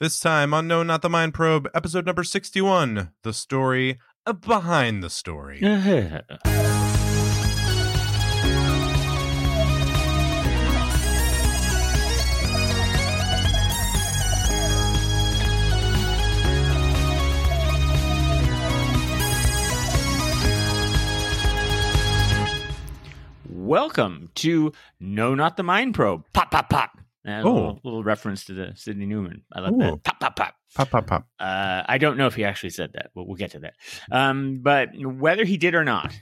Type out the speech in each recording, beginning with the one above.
This time on No Not the Mind Probe, episode number 61, the story behind the story. Welcome to No Not the Mind Probe. Pop, pop, pop. A Oh. little, little reference to the Sydney Newman. I love Ooh. that. Pop, pop, pop. Pop, pop, pop. Uh, I don't know if he actually said that. But we'll get to that. Um, but whether he did or not,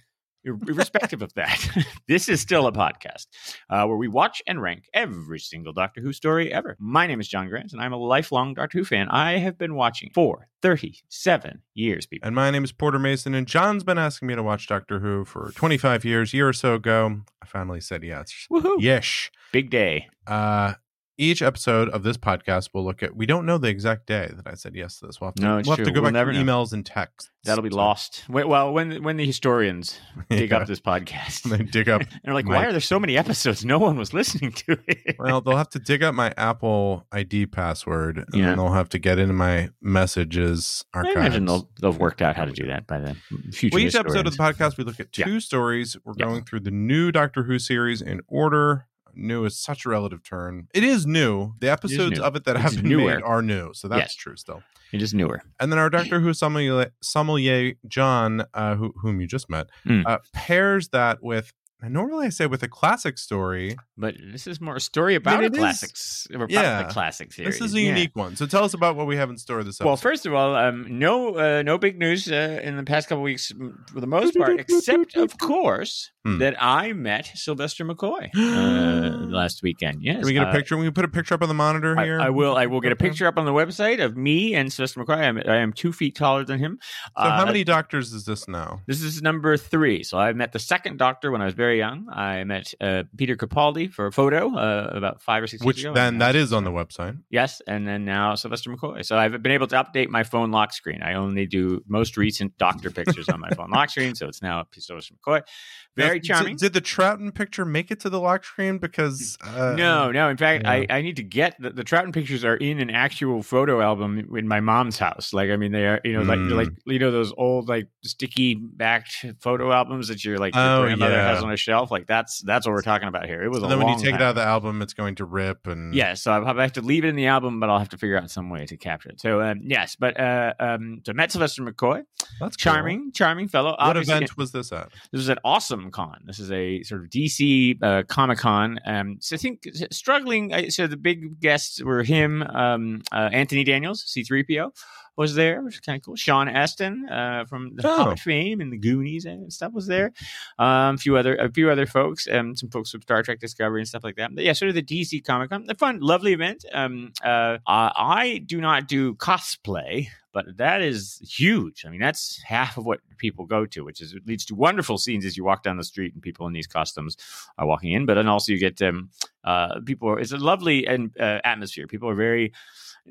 irrespective of that, this is still a podcast uh, where we watch and rank every single Doctor Who story ever. My name is John Grant, and I'm a lifelong Doctor Who fan. I have been watching for 37 years, people. And my name is Porter Mason, and John's been asking me to watch Doctor Who for 25 years, year or so ago. I finally said yes. Woohoo! Yesh. Big day. Uh, each episode of this podcast will look at, we don't know the exact day that I said yes to this. We'll have to, No, we'll have to go We'll back to emails and texts. That'll be to- lost. Well, when when the historians dig Yeah. up this podcast, They dig up and they're like, my- "Why are there so many episodes? No one was listening to it." Well, they'll have to dig up my Apple ID password, and Yeah. then they'll have to get into my messages I imagine they'll they'll have worked out how to do that by the future. Well, each episode of the podcast, we look at Yeah. two stories. We're Yeah. going through the new Doctor Who series in order. New is such a relative term. It is new. The episodes new. of it that It's have been newer. made are new, so that's Yes. true still. it is newer. And then our Doctor Who sommelier, sommelier John, uh, who, whom you just met, Mm. uh, pairs that with. And normally I say with a classic story. But this is more a story about a classics, about yeah. the classic series. This is a yeah. unique one. So tell us about what we have in store this episode. Well, first of all, um, no, uh, no big news uh, in the past couple weeks for the most part, except of course Hmm. that I met Sylvester McCoy uh, last weekend. Yes, Can we get a uh, picture? Can we put a picture up on the monitor here? I will. I will get a picture up on the website of me and Sylvester McCoy. I am, I am two feet taller than him. So how Uh, many doctors is this now? This is number three. So I met the second Doctor when I was very young. I met uh, Peter Capaldi for a photo uh, about five or six Which years ago. then that is on the website. Yes, and then now Sylvester McCoy. So I've been able to update my phone lock screen. I only do most recent Doctor pictures on my phone lock screen, so it's now Sylvester McCoy. Very charming. Did, did the Troughton picture make it to the lock screen? Because uh, no, no. In fact, yeah. I, I need to get the, the Troughton pictures are in an actual photo album in my mom's house. Like, I mean, they are, you know, Mm. like, like, you know, those old, like, sticky backed photo albums that your, like, your Oh, grandmother yeah. has on a shelf. Like, that's, that's what we're talking about here. It was So then when you take it out of the album, it's going to rip and Yeah, so I have to leave it in the album, but I'll have to figure out some way to capture it. So um, yes, but uh, um, so met Sylvester McCoy, that's cool. charming, charming fellow. What Obviously, event was this at? This is at Awesome Con. This is a sort of DC uh, Comic Con. Um, so I think struggling. So the big guests were him, um, uh, Anthony Daniels, C3PO. Was there, which is kind of cool. Sean Astin uh, from the Oh. Hobbit fame and the Goonies and stuff was there. Um, a few other, a few other folks, um, some folks from Star Trek Discovery and stuff like that. But yeah, sort of the DC Comic Con, a fun, lovely event. Um, uh, I do not do cosplay, but that is huge. I mean, that's half of what people go to, which is leads to wonderful scenes as you walk down the street and people in these costumes are walking in. But then also you get um, uh, people. It's a lovely and uh, atmosphere. People are very.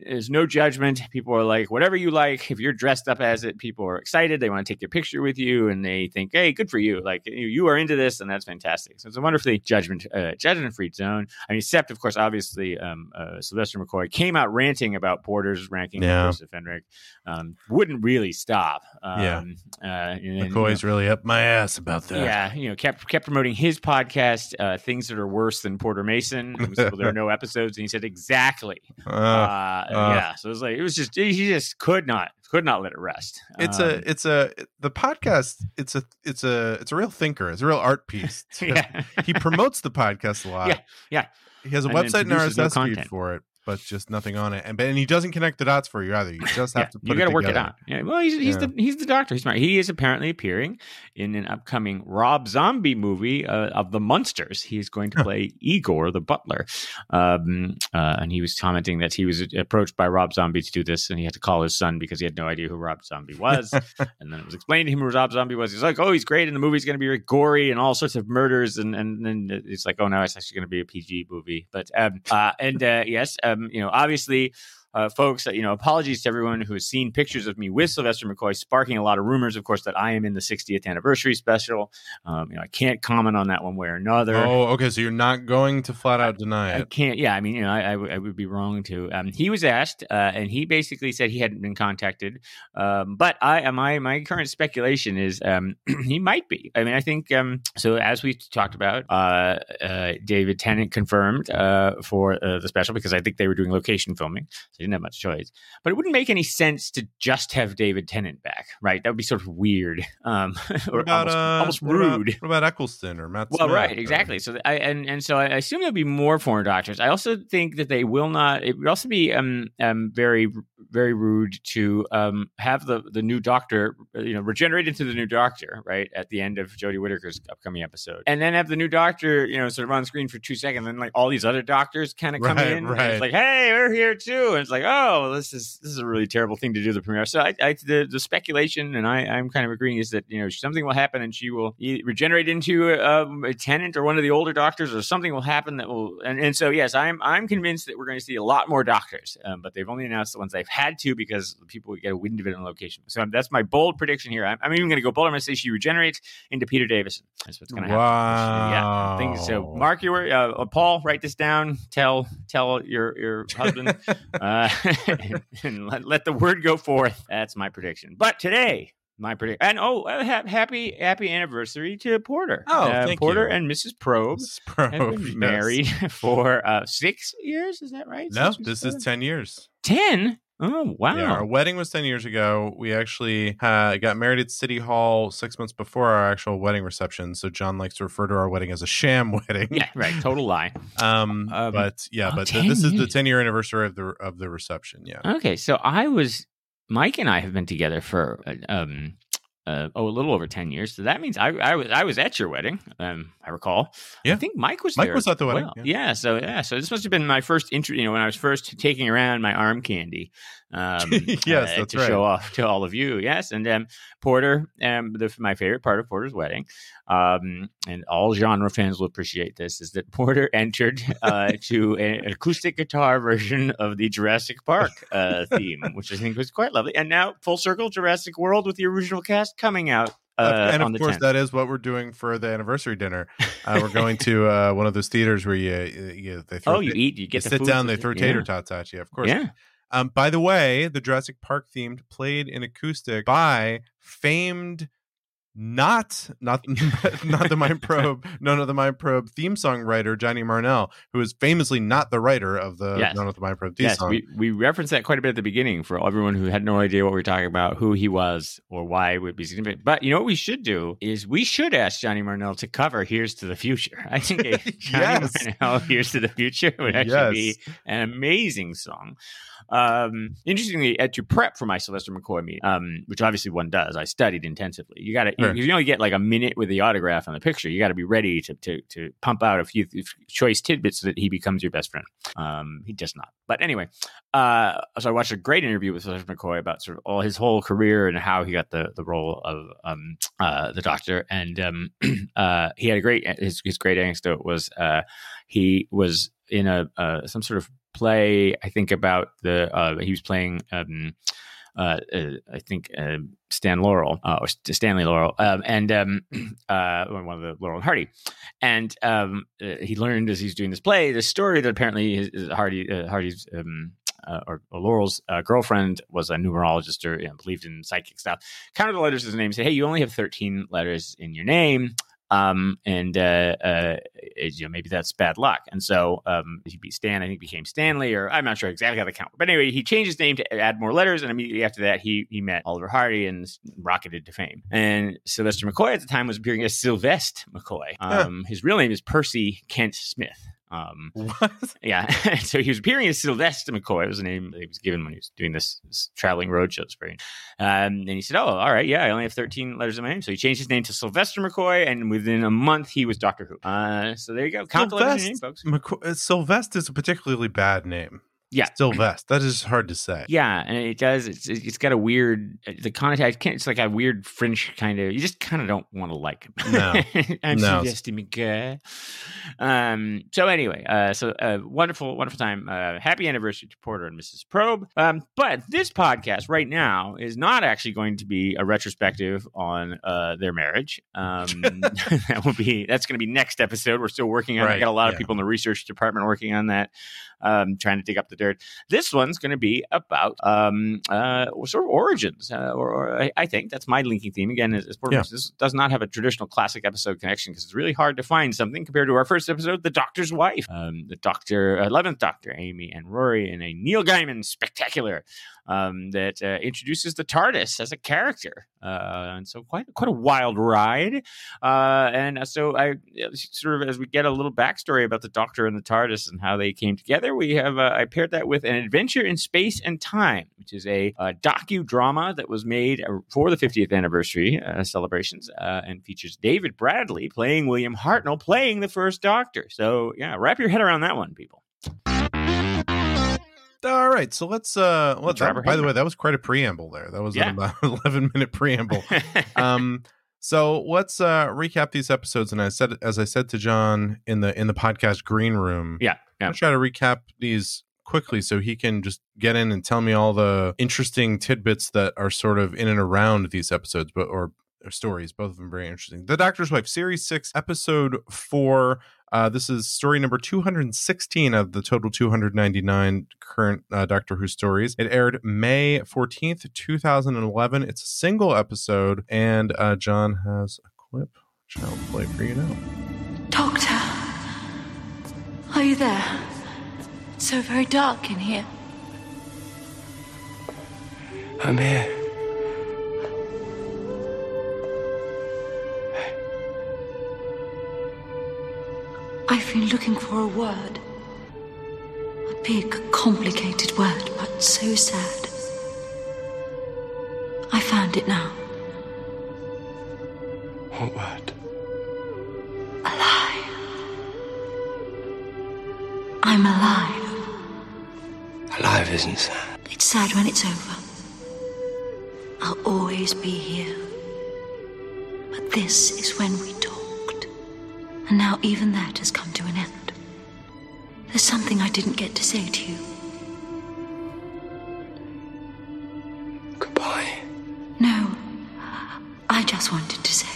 There's no judgment. People are like, whatever you like. If you're dressed up as it, people are excited. They want to take a picture with you, and they think, "Hey, good for you! Like you, you are into this, and that's fantastic." So it's a wonderfully judgment uh, judgment free zone. I mean, except of course, obviously, um, uh, Sylvester McCoy came out ranting about Porter's ranking Yeah. Fenric. Um, wouldn't really stop. Um, Yeah. uh, then, you know, McCoy's really up my ass about that. yeah, you know, kept kept promoting his podcast, uh, things that are worse than Porter Mason. There are no episodes, and he said exactly. Uh, Uh, yeah, so it was like it was just he just could not could not let it rest. it's Um, a it's a the podcast. It's a it's a it's a real thinker. It's a real art piece. yeah, he promotes the podcast a lot. Yeah, yeah. He has a And website and no RSS feed for it, but just nothing on it. And but and he doesn't connect the dots for you either. You just have Yeah, to put you got to work it out. Yeah, well, he's, he's Yeah. the he's the doctor. He's smart. He is apparently appearing in an upcoming Rob Zombie movie uh, of the Munsters. He's going to play Igor the butler, um, uh, and he was commenting that he was approached by Rob Zombie to do this, and he had to call his son because he had no idea who Rob Zombie was. and then it was explained to him who Rob Zombie was. He's like, "Oh, he's great, and the movie's going to be gory and all sorts of murders." And and then it's like, "Oh no, it's actually going to be a PG movie." But um, uh, and uh, yes, um, Um, you know, obviously. Uh, folks, you know, apologies to everyone who has seen pictures of me with Sylvester McCoy, sparking a lot of rumors, of course, that I am in the 60th anniversary special. Um, you know, I can't comment on that one way or another. Oh, okay. So you're not going to flat out deny I it. I can't. Yeah, I mean, you know, I, I, w- I would be wrong to. Um, he was asked, uh, and he basically said he hadn't been contacted. Um, but I, uh, my my current speculation is um, he might be. I mean, I think um, so. As we talked about, uh, uh, David Tennant confirmed uh, for uh, the special because I think they were doing location filming, so didn't have much choice. But it wouldn't make any sense to just have David Tennant back, right? That would be sort of weird, um, or about, almost, uh, almost what about- rude. What about Eccleston or Matt? Well, Smith right, or- exactly. So I and and so I assume there'll be more foreign doctors. I also think that they will not. It would also be um um very very rude to um have the the new doctor uh, you know regenerate into the new doctor right at the end of Jodie Whittaker's upcoming episode, and then have the new doctor you know sort of on screen for two seconds, and then like all these other doctors kind of come Right, in, and right. it's like hey we're here too, and like oh this is this is a really terrible thing to do the premiere. So I, I the the speculation, and I I'm kind of agreeing is that you know something will happen and she will regenerate into um, a Tennant or one of the older doctors, or something will happen that will. And, and so yes, I'm I'm convinced that we're going to see a lot more doctors, um, but they've only announced the ones they've had to because people get a wind of it on location. So that's my bold prediction here. I'm, I'm even going to go bold. I'm going to say she regenerates into Peter Davison. That's what's going to happen. Yeah. Wow. Things, so mark your uh, uh, Paul. Write this down. Tell tell your your husband, uh, and, and let, let the word go forth. That's my prediction. But today, my prediction, and oh, uh, ha- happy happy anniversary to Porter. Oh, uh, Porter you. and Mrs. Probe is have been yes. married for uh, six years. Is that right? No, this is ten years. ten. Oh wow! Yeah, our wedding was ten years ago. We actually uh, got married at City Hall six months before our actual wedding reception. So John likes to refer to our wedding as a sham wedding. Yeah, right. Total lie. Um, Um, but yeah, oh, but 10 th- this is the ten year anniversary of the of the reception. Yeah. Okay, so I was Mike and I have been together for uh, um uh, oh a little over ten years. So that means I I was I was at your wedding. Um, I recall. Yeah. I think Mike was Mike was at the wedding, well. yeah. Yeah. So yeah. So this must have been my first intro. You know, when I was first taking around my arm candy. Um, Yes, uh, to right. show off to all of you. Yes, and um, Porter, um, the, my favorite part of Porter's wedding, um, and all genre fans will appreciate this, is that Porter entered uh, to an acoustic guitar version of the Jurassic Park uh, theme, which I think was quite lovely. And now, full circle, Jurassic World with the original cast coming out. Uh, and of course, 10th. that is what we're doing for the anniversary dinner. Uh, we're going to uh, one of those theaters where you, you they throw oh, you eat, you you get the sit food down, they throw Yeah. tater tots at you. Of course. Yeah. Um, by the way, the Jurassic Park themed played in acoustic by famed not not not the Mind Probe, no, no, the Mind Probe theme song writer Johnny Marnell, who is famously not the writer of the Yes. None of the Mind Probe theme Yes, song. we, we referenced that quite a bit at the beginning for everyone who had no idea what we were talking about, who he was, or why it would be significant. But you know what we should do is we should ask Johnny Marnell to cover "Here's to the Future." I think a Johnny Yes. Marnell "Here's to the Future" would actually be an amazing song. Um, interestingly, at your prep for my Sylvester McCoy meet, um, which obviously one does, I studied intensively. You got to Sure. you, you only get like a minute with the autograph on the picture. You got to be ready to, to to pump out a few th- choice tidbits so that he becomes your best friend. Um, he does not. But anyway, uh, so I watched a great interview with Sylvester McCoy about sort of all his whole career and how he got the the role of um, uh, the Doctor. And um, uh, he had a great his his great anecdote was uh, he was in a uh, some sort of play. I think about the uh, he was playing. Um, uh, uh, I think uh, Stan Laurel uh, or St- Stanley Laurel, um, and um, uh, one of the Laurel and Hardy, and um, uh, he learned as he's doing this play the story that apparently his, his Hardy Hardy's um, or, or Laurel's girlfriend was a numerologist or you know, believed in psychic stuff. Counted the letters of his name, said, "Hey, you only have thirteen letters in your name." Um, and uh, uh, you know, maybe that's bad luck. And so um, he beat Stan, I think he became Stanley, or I'm not sure exactly how the count. But anyway, he changed his name to add more letters, and immediately after that, he he met Oliver Hardy and rocketed to fame. And Sylvester McCoy at the time was appearing as Sylvester McCoy. Um, His real name is Percy Kent Smith. Um, What? yeah. so he was appearing as Sylvester McCoy. It was the name that he was given when he was doing this, this traveling roadshow spraying. Um, and he said, Oh, all right. Yeah, I only have 13 letters in my name. So he changed his name to Sylvester McCoy. And within a month, he was Doctor Who. Uh, so there you go. Count the letters in your name, folks. McCoy, uh, Sylvester is a particularly bad name. Yeah. Sylvester. That is hard to say. Yeah, and it does. It's it's got a weird the contact. It's like a weird French kind of. You just kind of don't want to like him. No. I'm No. McGurr. Um. So anyway, uh, so uh, wonderful, wonderful time. Uh, happy anniversary to Porter and Mrs. Probe. Um. But this podcast right now is not actually going to be a retrospective on uh their marriage. Um. that will be that's going to be next episode. We're still working on. it. I got a lot of people in the research department working on that. Um, trying to dig up the dirt. This one's going to be about um, uh, sort of origins, uh, or, or I, I think that's my linking theme. Again, is, is Yeah. this does not have a traditional classic episode connection because it's really hard to find something compared to our first episode, The Doctor's Wife, um, the Doctor, eleventh Doctor, Amy and Rory, in a Neil Gaiman spectacular um, that uh, introduces the TARDIS as a character, uh, and so quite quite a wild ride. Uh, and uh, so I sort of as we get a little backstory about the Doctor and the TARDIS and how they came together, we have uh, I paired that with an adventure in space and time, which is a, uh docudrama that was made for the 50th anniversary celebrations and features David Bradley playing William Hartnell playing the first Doctor. So yeah, wrap your head around that one, people. All right, so let's uh let Let's that, by the way, that was quite a preamble there. That was Yeah. an about 11 minute preamble. um so let's uh recap these episodes and I said as I said to John in the in the podcast green room. yeah, yeah. I'll try to recap these quickly so he can just get in and tell me all the interesting tidbits that are sort of in and around these episodes but or, or stories both of them very interesting the doctor's wife series 6 episode 4 uh, this is story number 216 of the total 299 current uh, Doctor Who stories. It aired May 14th, 2011. It's a single episode, and uh, John has a clip which I'll play for you now. Doctor, are you there? It's so very dark in here. I'm here. I've been looking for a word. A big, complicated word, but so sad. I found it now. What word? Alive. I'm alive. Alive isn't sad. It's sad when it's over. I'll always be here. But this is when we. And now even that has come to an end. There's something I didn't get to say to you. Goodbye. No, I just wanted to say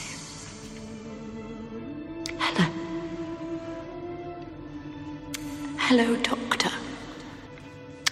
hello. Hello, Doctor.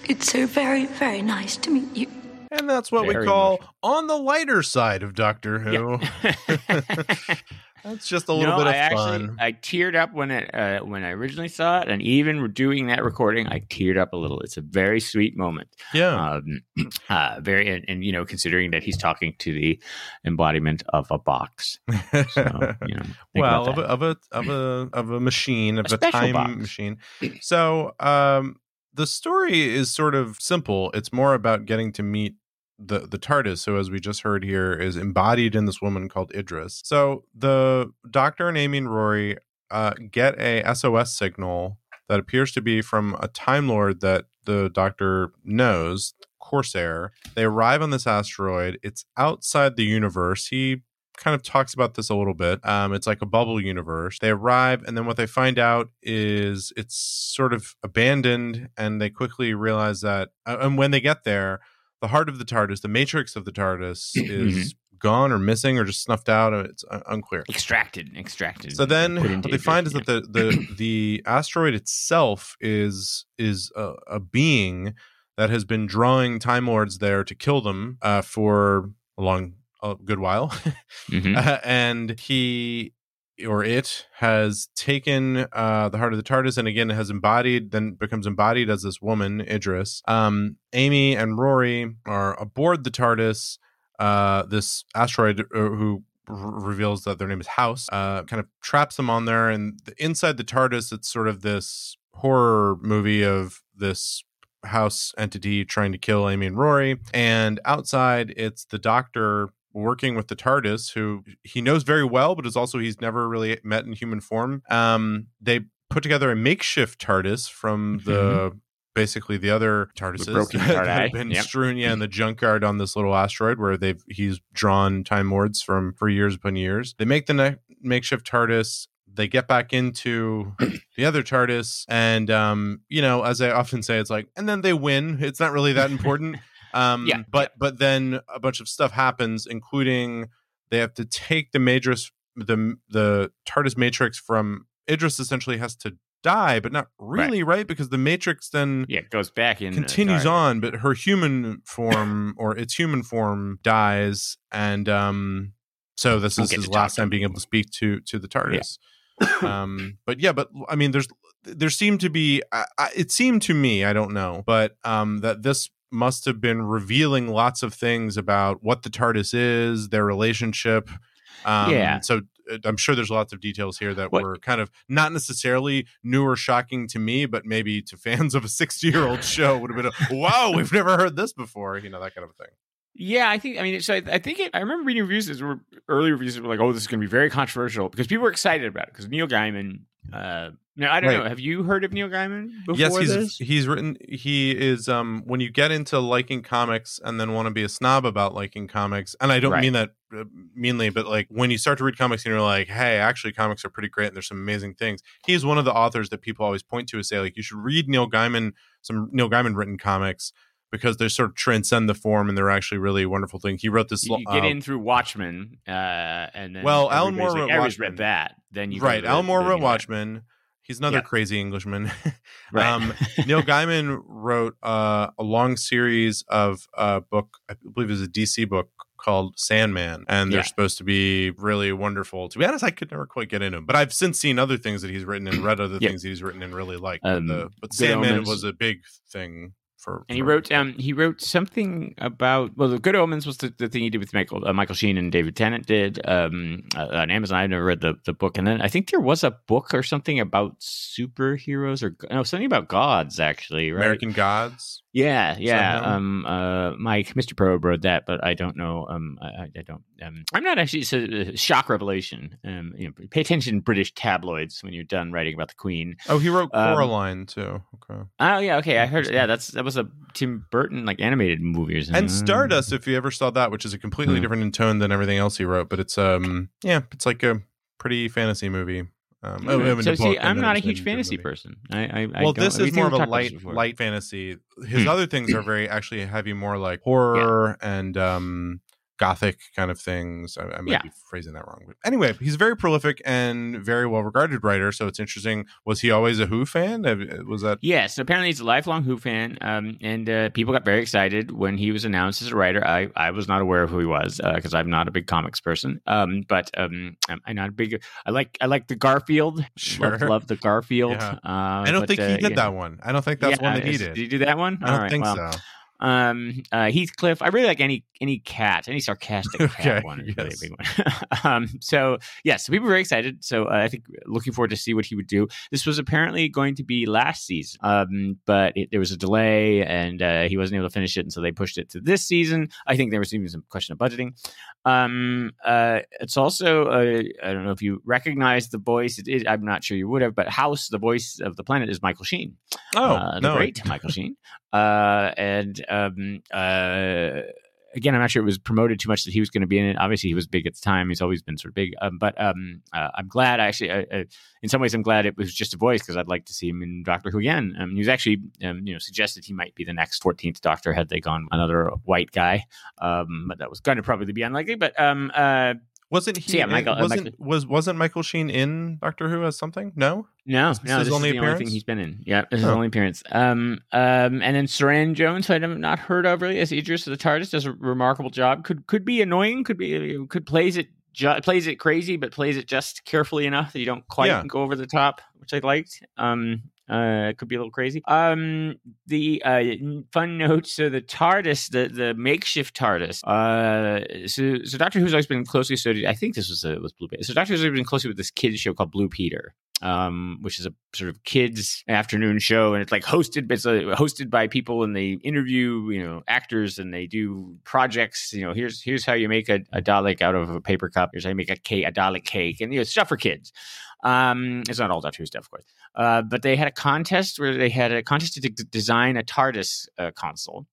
It's so very, very nice to meet you. And that's what we call much. on the lighter side of Doctor Who. that's just a little no, bit of I actually fun. I teared up when it uh, when I originally saw it, and even doing that recording, I teared up a little. It's a very sweet moment. yeah. Um, uh, very and, and you know, considering that he's talking to the embodiment of a box. So you know, well, of a, of a of a of a machine, of A a, time box. machine. So, um, the story is sort of simple. It's more about getting to meet the the TARDIS. So, as we just heard here, is embodied in this woman called Idris. So, the Doctor and Amy and Rory uh, get a SOS signal that appears to be from a Time Lord that the Doctor knows, Corsair. They arrive on this asteroid. It's outside the universe. He kind of talks about this a little bit. Um, it's like a bubble universe. They arrive, and then what they find out is it's sort of abandoned, and they quickly realize that. Uh, and when they get there, the heart of the TARDIS, the matrix of the TARDIS, is gone or missing or just snuffed out. It's uh, unclear. extracted, extracted. So then, what they find is Idris, that the the the asteroid itself is is a, a being that has been drawing Time Lords there to kill them uh, for a long, a good while, yeah. Mhm. uh, and he or it has taken uh, the heart of the TARDIS and again has embodied, then becomes embodied as this woman, Idris. Um, Amy and Rory are aboard the TARDIS. Uh, this asteroid uh, who reveals that their name is House uh, kind of traps them on there, and the, inside the TARDIS, it's sort of this horror movie of this house entity trying to kill Amy and Rory, and outside, it's the Doctor working with the TARDIS, who he knows very well, but is also he's never really met in human form. Um, they put together a makeshift TARDIS from the basically the other TARDISes broken that have been yep. strewn yeah, in the junkyard on this little asteroid where they've he's drawn Time Lords from for years upon years. They make the ne- makeshift TARDIS. They get back into the other TARDIS, and um, you know, as I often say, it's like, and then they win. It's not really that important. Um, Yeah, but but then a bunch of stuff happens, including they have to take the matrix, the the TARDIS matrix from Idris. Essentially, has to die, but not really, right? Because the matrix then Yeah, goes back in. continues on, but her human form or its human form dies, and um, so this Won't is his last time being able to speak to to the TARDIS. um, but yeah, but I mean, there's there seemed to be I, I, it seemed to me I don't know, but um, that this must have been revealing lots of things about what the TARDIS is, their relationship. Um, Yeah. So uh, I'm sure there's lots of details here that What- were kind of not necessarily new or shocking to me, but maybe to fans of a 60 year old show would have been, a, wow, we've never heard this before, you know, that kind of thing. Yeah, I think. I mean, so I, I think it. I remember reading reviews. That were early reviews that were like, "Oh, this is going to be very controversial," because people were excited about it. Because Neil Gaiman. Uh, now I don't Right. know. Have you heard of Neil Gaiman before yes, he's this? he's written. He is um when you get into liking comics and then want to be a snob about liking comics, and I don't Right. mean that uh, meanly, but like when you start to read comics and you're like, hey, actually, comics are pretty great and there's some amazing things. He's one of the authors that people always point to and say like you should read Neil Gaiman some Neil Gaiman written comics because they sort of transcend the form and they're actually really wonderful things. He wrote this. You get uh, in through Watchmen, uh, and then Well, Alan Moore like, wrote "Everybody's Watchmen." read that. Then you right. Elmore Alan the- Moore the- wrote Watchmen. He's another Yeah. crazy Englishman. Right. Um, Neil Gaiman wrote uh, a long series of a book, I believe it was a DC book called Sandman, and they're Yeah. supposed to be really wonderful. To be honest, I could never quite get into them, but I've since seen other things that he's written and read other Yeah. things that he's written and really liked. Um, but, the, but Sandman Omens. was a big thing for. And he for- wrote um he wrote something about well the Good Omens was the, the thing he did with Michael uh, Michael Sheen and David Tennant did um uh, on Amazon I've never read the, the book and then I think there was a book or something about superheroes or no something about gods actually right American Gods. Yeah yeah um uh Mike Mr. Probe wrote that but I don't know um I, I- don't um I'm not actually it's a, shock revelation um you know pay attention to British tabloids when you're done writing about the Queen Oh, he wrote Um, Coraline too. Okay. oh yeah okay I heard yeah that's that was a Tim Burton like animated movie or something and Stardust, if you ever saw that, which is a completely Hmm. different in tone than everything else he wrote, but it's um yeah, it's like a pretty fantasy movie. Um, yeah. Mean, so see, I'm not a huge fantasy person. I, I, I Well, this is more of a talked about this light light fantasy. His Hmm. other things are very actually heavy, more like horror and um gothic kind of things. I, I might Yeah. be phrasing that wrong, but anyway, he's a very prolific and very well regarded writer. So it's interesting. Was he always a Who fan? Uh, Was that Yes, apparently he's a lifelong Who fan, um, and uh, people got very excited when he was announced as a writer. I, I was not aware of who he was because I'm not a big comics person, um, but um, I'm, I'm not a big. I like I like the Garfield. Sure. love, love the Garfield. Yeah. Uh, I don't but, think he uh, did yeah. that one. I don't think that's Yeah, one that he did. Did he do that one? I don't right, think well, so. Um, uh, Heathcliff. I really like any any cat, any sarcastic Okay, cat one. Is really a big one. um, so yes, so people were very excited. So uh, I think looking forward to see what he would do. This was apparently going to be last season, um, but it, there was a delay and uh, he wasn't able to finish it, and so they pushed it to this season. I think there was even some question of budgeting. Um, uh, it's also uh, I don't know if you recognize the voice. It is, I'm not sure you would have, but House, the voice of the planet, is Michael Sheen Oh uh, the no, great Michael Sheen. Uh, and um, uh, again, I'm not sure it was promoted too much that he was going to be in it. Obviously, he was big at the time. He's always been sort of big. Um, but um, uh, I'm glad. Actually, in some ways, I'm glad it was just a voice because I'd like to see him in Doctor Who again. Um, he was actually, um, you know, suggested he might be the next 14th Doctor had they gone another white guy. Um, but that was going to probably be unlikely. But um, uh, wasn't he? So, yeah, in- Michael- uh, wasn't Michael- was wasn't Michael Sheen in Doctor Who as something? No. No, this no, his this only is the only appearance? thing he's been in. Yeah, this is Oh. his only appearance. Um, um, and then Suranne Jones, who I've not heard of really as Idris of the TARDIS, does a remarkable job. Could could be annoying. Could be could plays it ju- plays it crazy, but plays it just carefully enough that you don't quite Yeah. go over the top, which I liked. Um, uh, it could be a little crazy. Um, the uh, fun note: so the TARDIS, the the makeshift TARDIS. Uh, so so Doctor Who's always been closely associated. I think this was a, was Blue. Peter. So Doctor Who's always been closely with this kids show called Blue Peter. Um, which is a sort of kids afternoon show, and it's like hosted. It's uh, hosted by people, and they interview you know actors, and they do projects. You know, here's here's how you make a, a Dalek out of a paper cup. Here's how you make a cake, a Dalek cake, and you know stuff for kids. Um, it's not all Doctor Who stuff, of course. Uh, but they had a contest where they had a contest to d- design a TARDIS uh, console.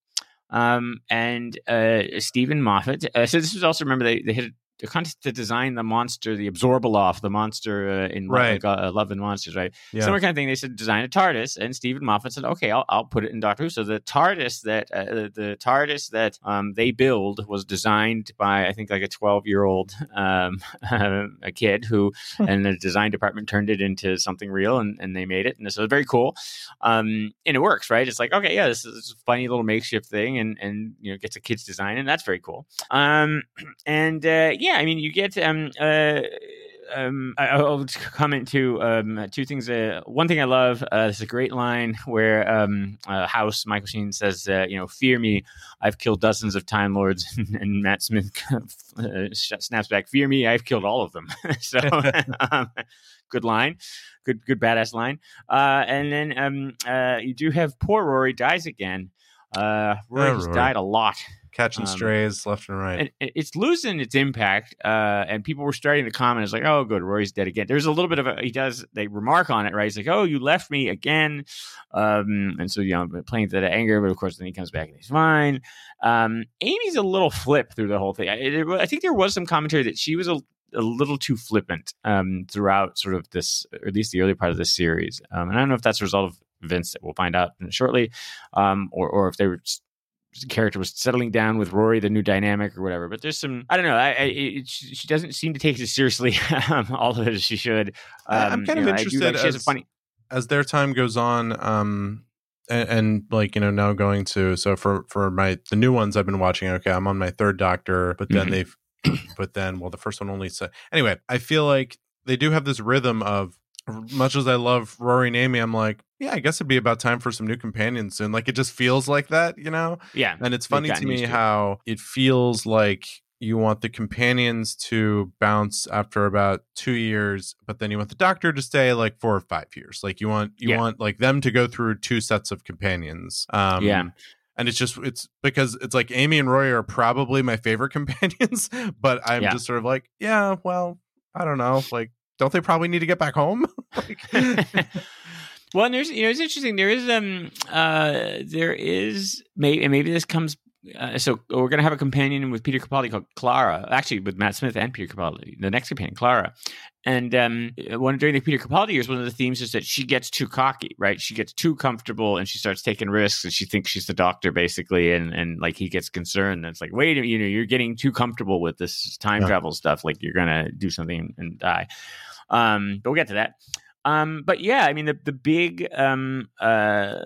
Um, and uh, Steven Moffat. Uh, so this was also remember they they had a contest to design the monster, the Abzorbaloff, the monster uh, in Right. Love, uh, Love and Monsters, right? Yeah. Similar kind of thing. They said design a TARDIS, and Steven Moffat said, "Okay, I'll, I'll put it in Doctor Who." So the TARDIS that uh, the, the TARDIS that um, they build was designed by I think like a twelve year old um, a kid who, and the design department turned it into something real, and, and they made it, and so it's very cool. Um, and it works, right? It's like okay, yeah, this is a funny little makeshift thing, and and you know gets a kid's design, and that's very cool. Um, and uh, yeah, I mean, you get um, uh, um, I- I'll just comment to um, two things. Uh, one thing I love uh, there's a great line where um, uh, House Michael Sheen says, uh, "You know, fear me, I've killed dozens of Time Lords," and Matt Smith uh, snaps back, "Fear me, I've killed all of them." so, um, good line, good good badass line. Uh, and then um, uh, you do have poor Rory dies again. Uh, Rory Oh, has Rory. died a lot Catching um, strays left and right. and it's losing its impact. Uh, and people were starting to comment, it's like, oh, good, Rory's dead again. There's a little bit of a, he does, they remark on it, right? He's like, oh, you left me again. Um, and so, you know, playing to that anger, but of course, then he comes back and he's fine. Um, Amy's a little flip through the whole thing. I, it- I think there was some commentary that she was a, a little too flippant um, throughout sort of this, or at least the early part of this series. Um, and I don't know if that's a result of events that we'll find out shortly, um, or, or if they were the character was settling down with Rory, the new dynamic or whatever. But there's some, I don't know. I, I it, she doesn't seem to take it as seriously um, all of it as she should. I- I'm Um, kind of know, I do interested like she has a as- funny. as their time goes on um and, and like you know now going to so for for my the new ones i've been watching okay i'm on my third doctor but then Mhm. they've but then well the first one only said anyway i feel like they do have this rhythm of much as i love rory and amy i'm like yeah i guess it'd be about time for some new companions soon like it just feels like that you know Yeah, and it's funny to me to how it feels like you want the companions to bounce after about two years, but then you want the doctor to stay like four or five years. Like you want you Yeah. want like them to go through two sets of companions. Um Yeah. And it's just it's because it's like Amy and Roy are probably my favorite companions, but I'm Yeah. just sort of like, yeah, well, I don't know. Like, don't they probably need to get back home? like, well, and there's you know it's interesting. There is um uh there is maybe and maybe this comes. Uh, so we're going to have a companion with Peter Capaldi called Clara, actually with Matt Smith and Peter Capaldi. The next companion, Clara, and um, one during the Peter Capaldi years, one of the themes is that she gets too cocky, right? She gets too comfortable and she starts taking risks, and she thinks she's the doctor basically, and and like he gets concerned. And it's like, wait, you know, you're getting too comfortable with this time Yeah. travel stuff. Like you're gonna do something and die. Um, but we'll get to that. Um, but yeah, I mean the the big um uh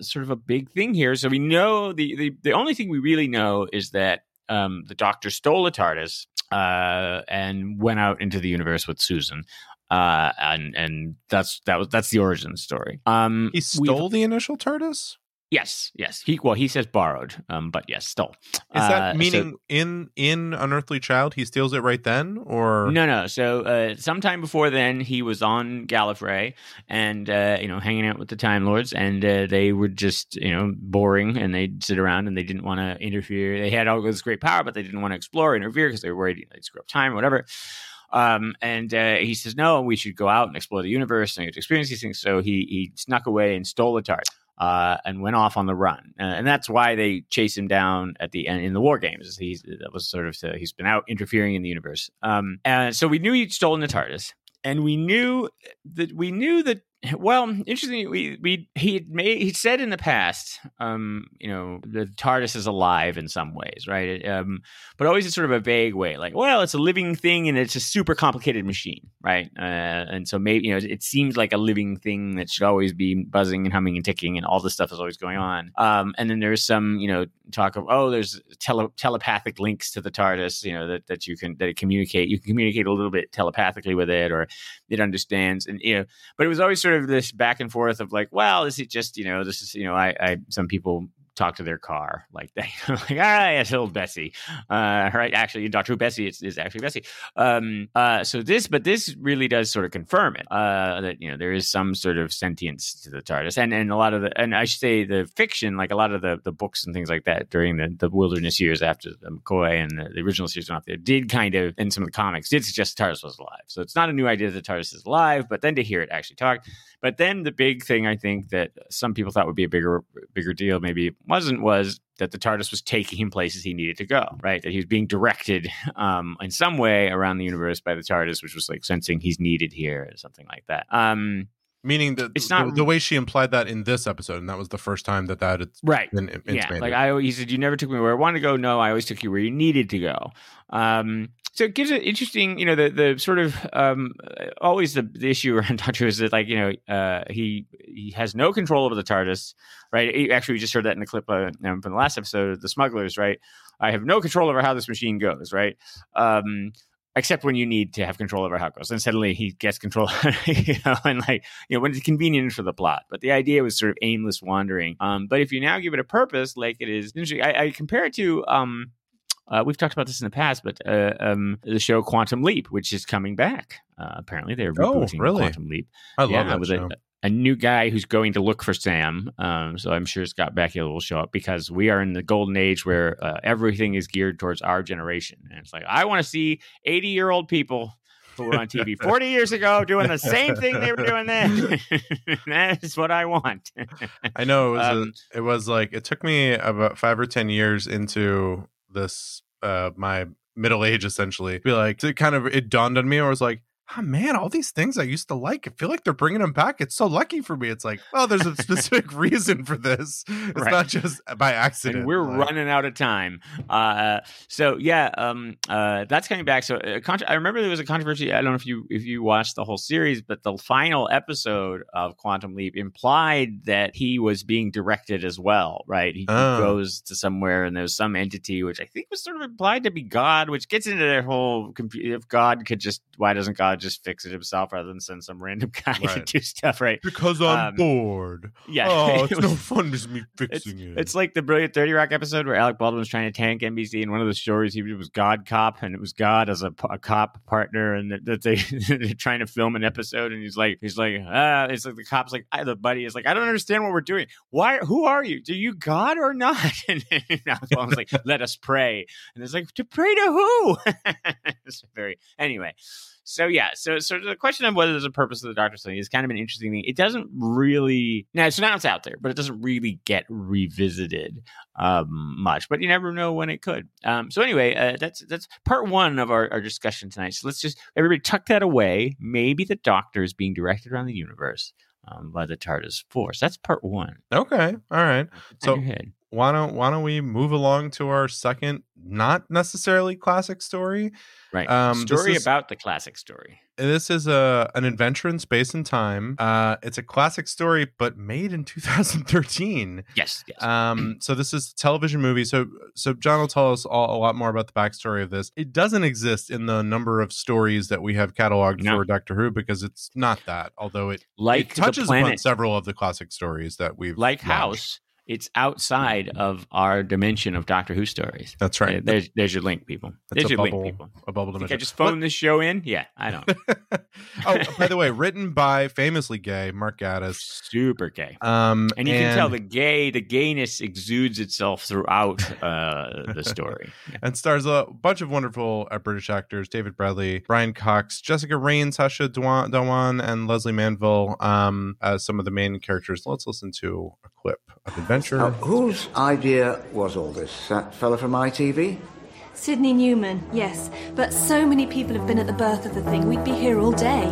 sort of a big thing here. So we know the the, the only thing we really know is that um the doctor stole a TARDIS uh and went out into the universe with Susan. Uh and and that's that was that's the origin story. Um he stole the initial TARDIS? Yes, yes. He well, he says borrowed, um, but yes, stole. Is that Uh, so- meaning in in Unearthly Child he steals it right then? Or No, no. So, uh, sometime before then, he was on Gallifrey and, uh, you know, hanging out with the Time Lords, and uh, they were just, you know, boring, and they'd sit around and they didn't want to interfere. They had all this great power, but they didn't want to explore, interfere because they were worried they'd screw up time or whatever. Um, and uh, he says, no, we should go out and explore the universe and get to experience these things. So he he snuck away and stole a tart. Uh, and went off on the run, uh, and that's why they chase him down at the end in the war games. He's that was sort of he's been out interfering in the universe. Um, and so we knew he'd stolen the TARDIS, and we knew that we knew that. Well, interestingly, we we he made he said in the past, um, you know, the TARDIS is alive in some ways, right? Um, but always in sort of a vague way, like, well, it's a living thing and it's a super complicated machine, right? Uh, and so maybe you know, it seems like a living thing that should always be buzzing and humming and ticking, and all this stuff is always going on. Um, and then there's some, you know, talk of oh, there's tele- telepathic links to the TARDIS, you know, that that you can that it communicate. You can communicate a little bit telepathically with it, or it understands, and you know, but it was always sort of this back and forth of like, well, is it just you know, this is you know, I, I some people talk to their car like that. like, ah, it's old Bessie. Uh, right. Actually, Doctor Bessie is, is actually Bessie. Um, uh, so this, but this really does sort of confirm it uh, that you know there is some sort of sentience to the TARDIS, and and a lot of the, and I should say the fiction, like a lot of the the books and things like that during the, the wilderness years after the McCoy and the, the original series went off there, did kind of in some of the comics did suggest the TARDIS was alive. So it's not a new idea that the TARDIS is alive, but then to hear it actually talk. But then the big thing I think that some people thought would be a bigger bigger deal, maybe wasn't, was that the TARDIS was taking him places he needed to go, right? That he was being directed um, in some way around the universe by the TARDIS, which was like sensing he's needed here or something like that. Um, Meaning that It's not- the way she implied that in this episode, and that was the first time that that had right. been in- Yeah, like I, he said, you never took me where I wanted to go. No, I always took you where you needed to go. Um, so it gives it interesting, you know, the the sort of um, always the, the issue around Doctor is that like you know uh, he he has no control over the TARDIS, right? He- actually, we just heard that in the clip uh, from the last episode of the Smugglers, right? I have no control over how this machine goes, right? Um, except when you need to have control over how it goes. And suddenly he gets control, you know, and like, you know, when it's convenient for the plot. But the idea was sort of aimless wandering. Um, but if you now give it a purpose, like it is interesting, I, I compare it to, um, uh, we've talked about this in the past, but uh, um, the show Quantum Leap, which is coming back. Uh, apparently, they're Oh, rebooting really? Quantum Leap. I love yeah, that with show. a, a new guy who's going to look for Sam. Um, so I'm sure Scott Bakula will show up because we are in the golden age where uh, everything is geared towards our generation. And it's like, I want to see 80 year old people who were on TV 40 years ago doing the same thing they were doing then. that is what I want. I know it was. Um, a, it was like it took me about five or ten years into this, uh, my middle age essentially. to Be like to kind of it dawned on me. I was like, oh man, all these things I used to like. I feel like they're bringing them back. It's so lucky for me. It's like, oh, there's a specific reason for this. It's Right. not just by accident. and we're Like, running out of time. Uh, so yeah, um, uh, that's coming back. So uh, contro- I remember there was a controversy. I don't know if you if you watched the whole series, but the final episode of Quantum Leap implied that he was being directed as well. Right? He Oh. goes to somewhere, and there's some entity which I think was sort of implied to be God, which gets into their whole. If God could just, why doesn't God just fix it himself rather than send some random guy to do stuff? Right? because I'm Um, bored. Yeah. Oh, It it's no fun just me fixing it. it's like the brilliant 30 Rock episode where Alec Baldwin was trying to tank NBC. And one of the stories he was God Cop, and it was God as a, a cop partner, and that, they they're trying to film an episode, and he's like, he's like, ah, it's like the cop's like, I, the buddy is like, I don't understand what we're doing. Why? Who are you? Do you God or not? And, Alec Baldwin's like, let us pray, and it's like, to pray to who? it's very anyway. So yeah, so so the question of whether there's a purpose of the Doctor study is kind of an interesting thing. It doesn't really now. So now it's out there, but it doesn't really get revisited um, much. But you never know when it could. Um, so anyway, uh, that's that's part one of our, our discussion tonight. So let's just everybody tuck that away. Maybe the Doctor is being directed around the universe um, by the TARDIS force. That's part one. okay. All right. So So why don't why don't we move along to our second, not necessarily classic story? right, um, story is- about the classic story. This is a an adventure in space and time. Uh, it's a classic story, but made in 2013. Yes, yes. Um, so this is a television movie. So so John will tell us all, a lot more about the backstory of this. It doesn't exist in the number of stories that we have cataloged No. for Doctor Who because it's not that. Although it, like it touches the upon several of the classic stories that we've like watched. House. It's outside of our dimension of Doctor Who stories. That's right. There's there's your link, people. That's There's your bubble, link, people. a bubble Think I dimension. just phoned this show in? Yeah, I don't. oh, by the way, written by famously gay Mark Gatiss. Super gay. Um, And you can tell the gay, the gayness exudes itself throughout uh, the story. Yeah. and stars a bunch of wonderful uh, British actors: David Bradley, Brian Cox, Jessica Raines, Sacha Dhawan, Dhawan and Lesley Manville um, as some of the main characters. Let's listen to a clip of Adventure. Now, whose idea was all this? That fella from ITV? Sydney Newman, yes. But so many people have been at the birth of the thing, we'd be here all day.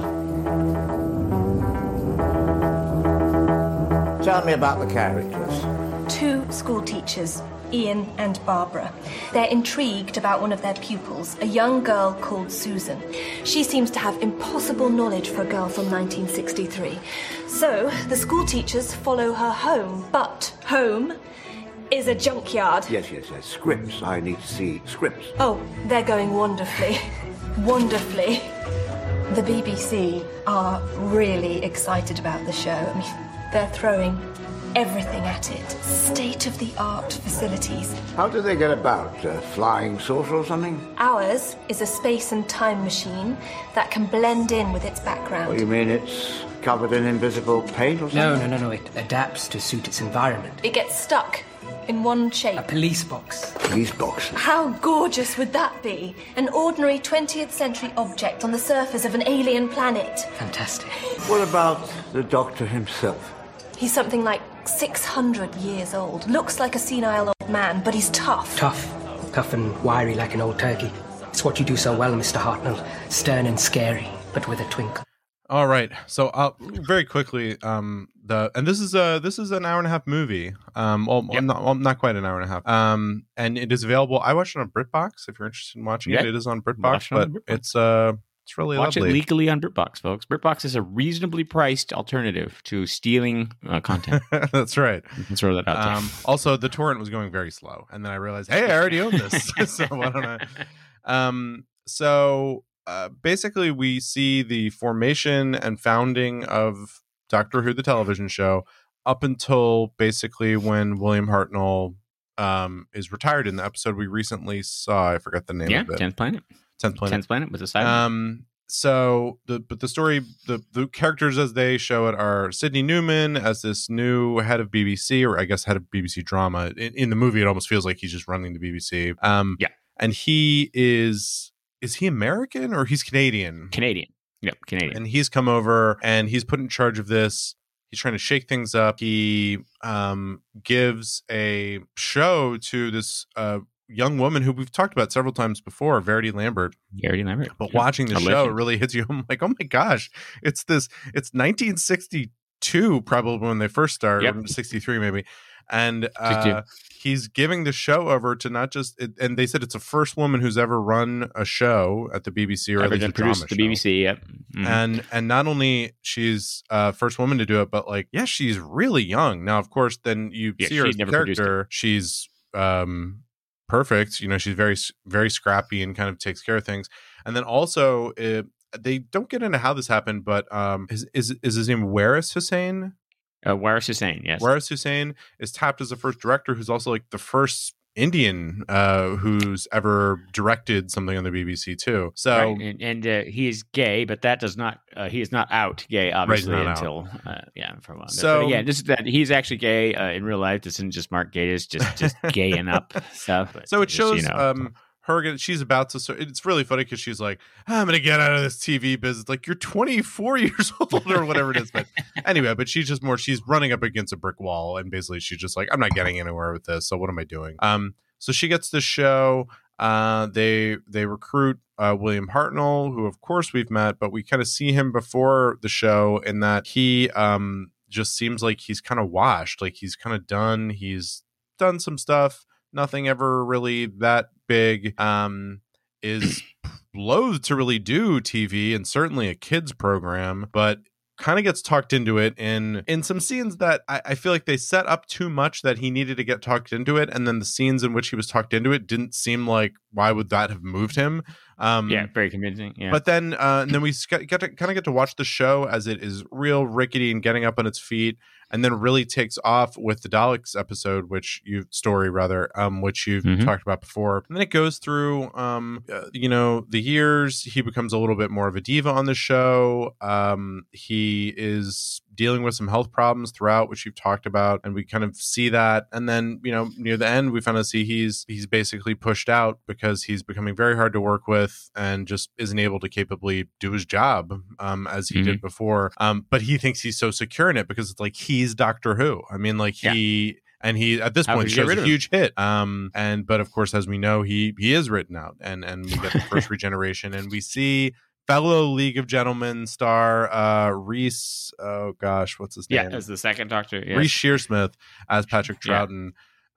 Tell me about the characters. Two school teachers, Ian and Barbara. They're intrigued about one of their pupils, a young girl called Susan. She seems to have impossible knowledge for a girl from 1963. So the school teachers follow her home, but home is a junkyard. Yes, yes, yes. Scripts. I need to see scripts. Oh, they're going wonderfully. wonderfully. The BBC are really excited about the show. I mean, they're throwing everything at it. State of the art facilities. How do they get about? A flying saucer or something? Ours is a space and time machine that can blend in with its background. What, you mean it's covered in invisible paint or something? No, no, no, no. It adapts to suit its environment. It gets stuck in one shape. A police box. Police box. How gorgeous would that be? An ordinary 20th century object on the surface of an alien planet. Fantastic. What about the doctor himself? He's something like 600 years old. Looks like a senile old man, but he's tough. Tough. Tough and wiry like an old turkey. It's what you do so well, Mr. Hartnell. Stern and scary, but with a twinkle. All right. So uh, very quickly, um, the and this is a this is an hour and a half movie. Um, well, Yep. not well, not quite an hour and a half. Um, and it is available. I watched it on BritBox. If you're interested in watching Yeah. it, it is on BritBox. Watch it on But BritBox. it's uh, it's really Watch lovely. it legally on BritBox, folks. BritBox is a reasonably priced alternative to stealing uh, content. That's right. Let's throw that out there. Um, also, the torrent was going very slow, and then I realized, hey, I already own this, so why don't I? Um, so uh, basically, we see the formation and founding of Doctor Who, the television show, up until basically when William Hartnell um, is retired in the episode we recently saw. I forgot the name yeah, of it. tenth planet. Tenth Planet. Tenth planet with a side. Um, so the but the story the the characters as they show it are Sydney Newman as this new head of BBC or I guess head of BBC drama. In, in the movie, it almost feels like he's just running the BBC. Um, Yeah. and he is is he American or he's Canadian? Canadian. Yep, Canadian. And he's come over and he's put in charge of this. He's trying to shake things up. He um, gives a show to this uh, young woman who we've talked about several times before, Verity Lambert. Verity Lambert. But Yeah. watching the show, it really hits you. I'm like, oh my gosh, it's this. It's 1962, probably when they first started, Yep. 63 maybe, and uh, he's giving the show over to not just. It, and they said it's the first woman who's ever run a show at the BBC or at least a drama produced the show. BBC. Yep. Mhm. And and not only she's uh first woman to do it, but like yeah, she's really young. Now, of course, then you Yeah, see her as a never produced it. character. She's um perfect. You know, she's very very scrappy and kind of takes care of things. And then also, uh, they don't get into how this happened, but um, is is is his name Waris Hussein? uh, Waris Hussein. Yes. Waris Hussein is tapped as the first director, who's also like the first Indian uh, who's ever directed something on the BBC too. So Right, and, and uh, he is gay, but that does not. Uh, he is not out gay, obviously, out. until uh, yeah, for a while. So- but yeah, this is that he's actually gay uh, in real life. This isn't just Mark Gatiss, just just gaying up stuff. So it just shows you know. um her get- she's about to start, it's really funny because she's like i'm gonna get out of this tv business. Like you're 24 years old or whatever it is but anyway but she's just more she's running up against a brick wall and basically she's just like i'm not getting anywhere with this so what am i doing? Um so she gets the show uh they they recruit uh william hartnell who of course we've met but we kind of see him before the show in that he um just seems like he's kind of washed like he's kind of done he's done some stuff nothing ever really that big um is loath to really do tv and certainly a kids program but kind of gets talked into it in in some scenes that I, I feel like they set up too much that he needed to get talked into it and then the scenes in which he was talked into it didn't seem like why would that have moved him um yeah, very convincing. Yeah, but then, uh, and then we get to kind of get to watch the show as it is real rickety and getting up on its feet, and then really takes off with the Daleks episode, which you story rather, um, which you've Mhm. talked about before. And then it goes through, um, uh, you know, the years. He becomes a little bit more of a diva on the show. Um, he is dealing with some health problems throughout, which you've talked about, and we kind of see that. And then, you know, near the end, we kind of see he's he's basically pushed out because he's becoming very hard to work with and just isn't able to capably do his job um, as he did before. Um, but he thinks he's so secure in it because it's like he's Doctor Who. I mean, like Yeah. he. And he at this How point shows a him? huge hit. Um, and but of course, as we know, he he is written out, and and we get the first regeneration, and we see fellow League of Gentlemen star uh Reece. Oh gosh, what's his yeah, name? Yeah, as the second Doctor. Yes. Reece Shearsmith as Patrick Yeah.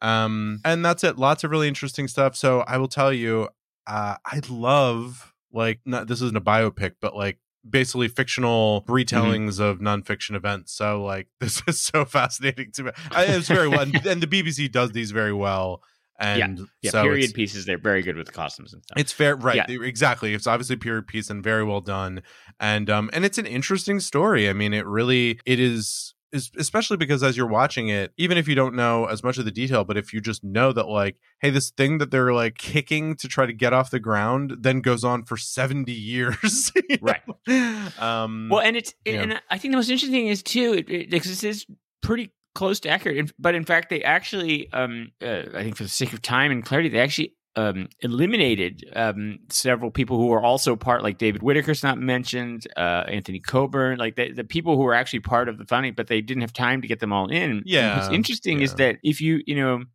Um, and that's it. Lots of really interesting stuff. So I will tell you, uh, I love like not this isn't a biopic, but like basically fictional Mm-hmm. retellings of nonfiction events. So like this is so fascinating to me. I, it's very well, and, and the BBC does these very well. And yeah, so period pieces. They're very good with the costumes and stuff. it's fair, right? Yeah. Exactly. It's obviously a period piece and very well done, and um, and it's an interesting story. I mean, it really, it is is especially because as you're watching it, even if you don't know as much of the detail, but if you just know that like, hey, this thing that they're like kicking to try to get off the ground then goes on for 70 years. Right. know? Um Well, and it's Yeah. and I think the most interesting thing is too, it, it, because this is pretty close to accurate. But in fact, they actually, um, uh, I think for the sake of time and clarity, they actually um, eliminated um, several people who were also part, like David Whitaker's not mentioned, uh, Anthony Coburn, like the, the people who were actually part of the funding, but they didn't have time to get them all in. And Yeah, what's interesting is that if you, you know,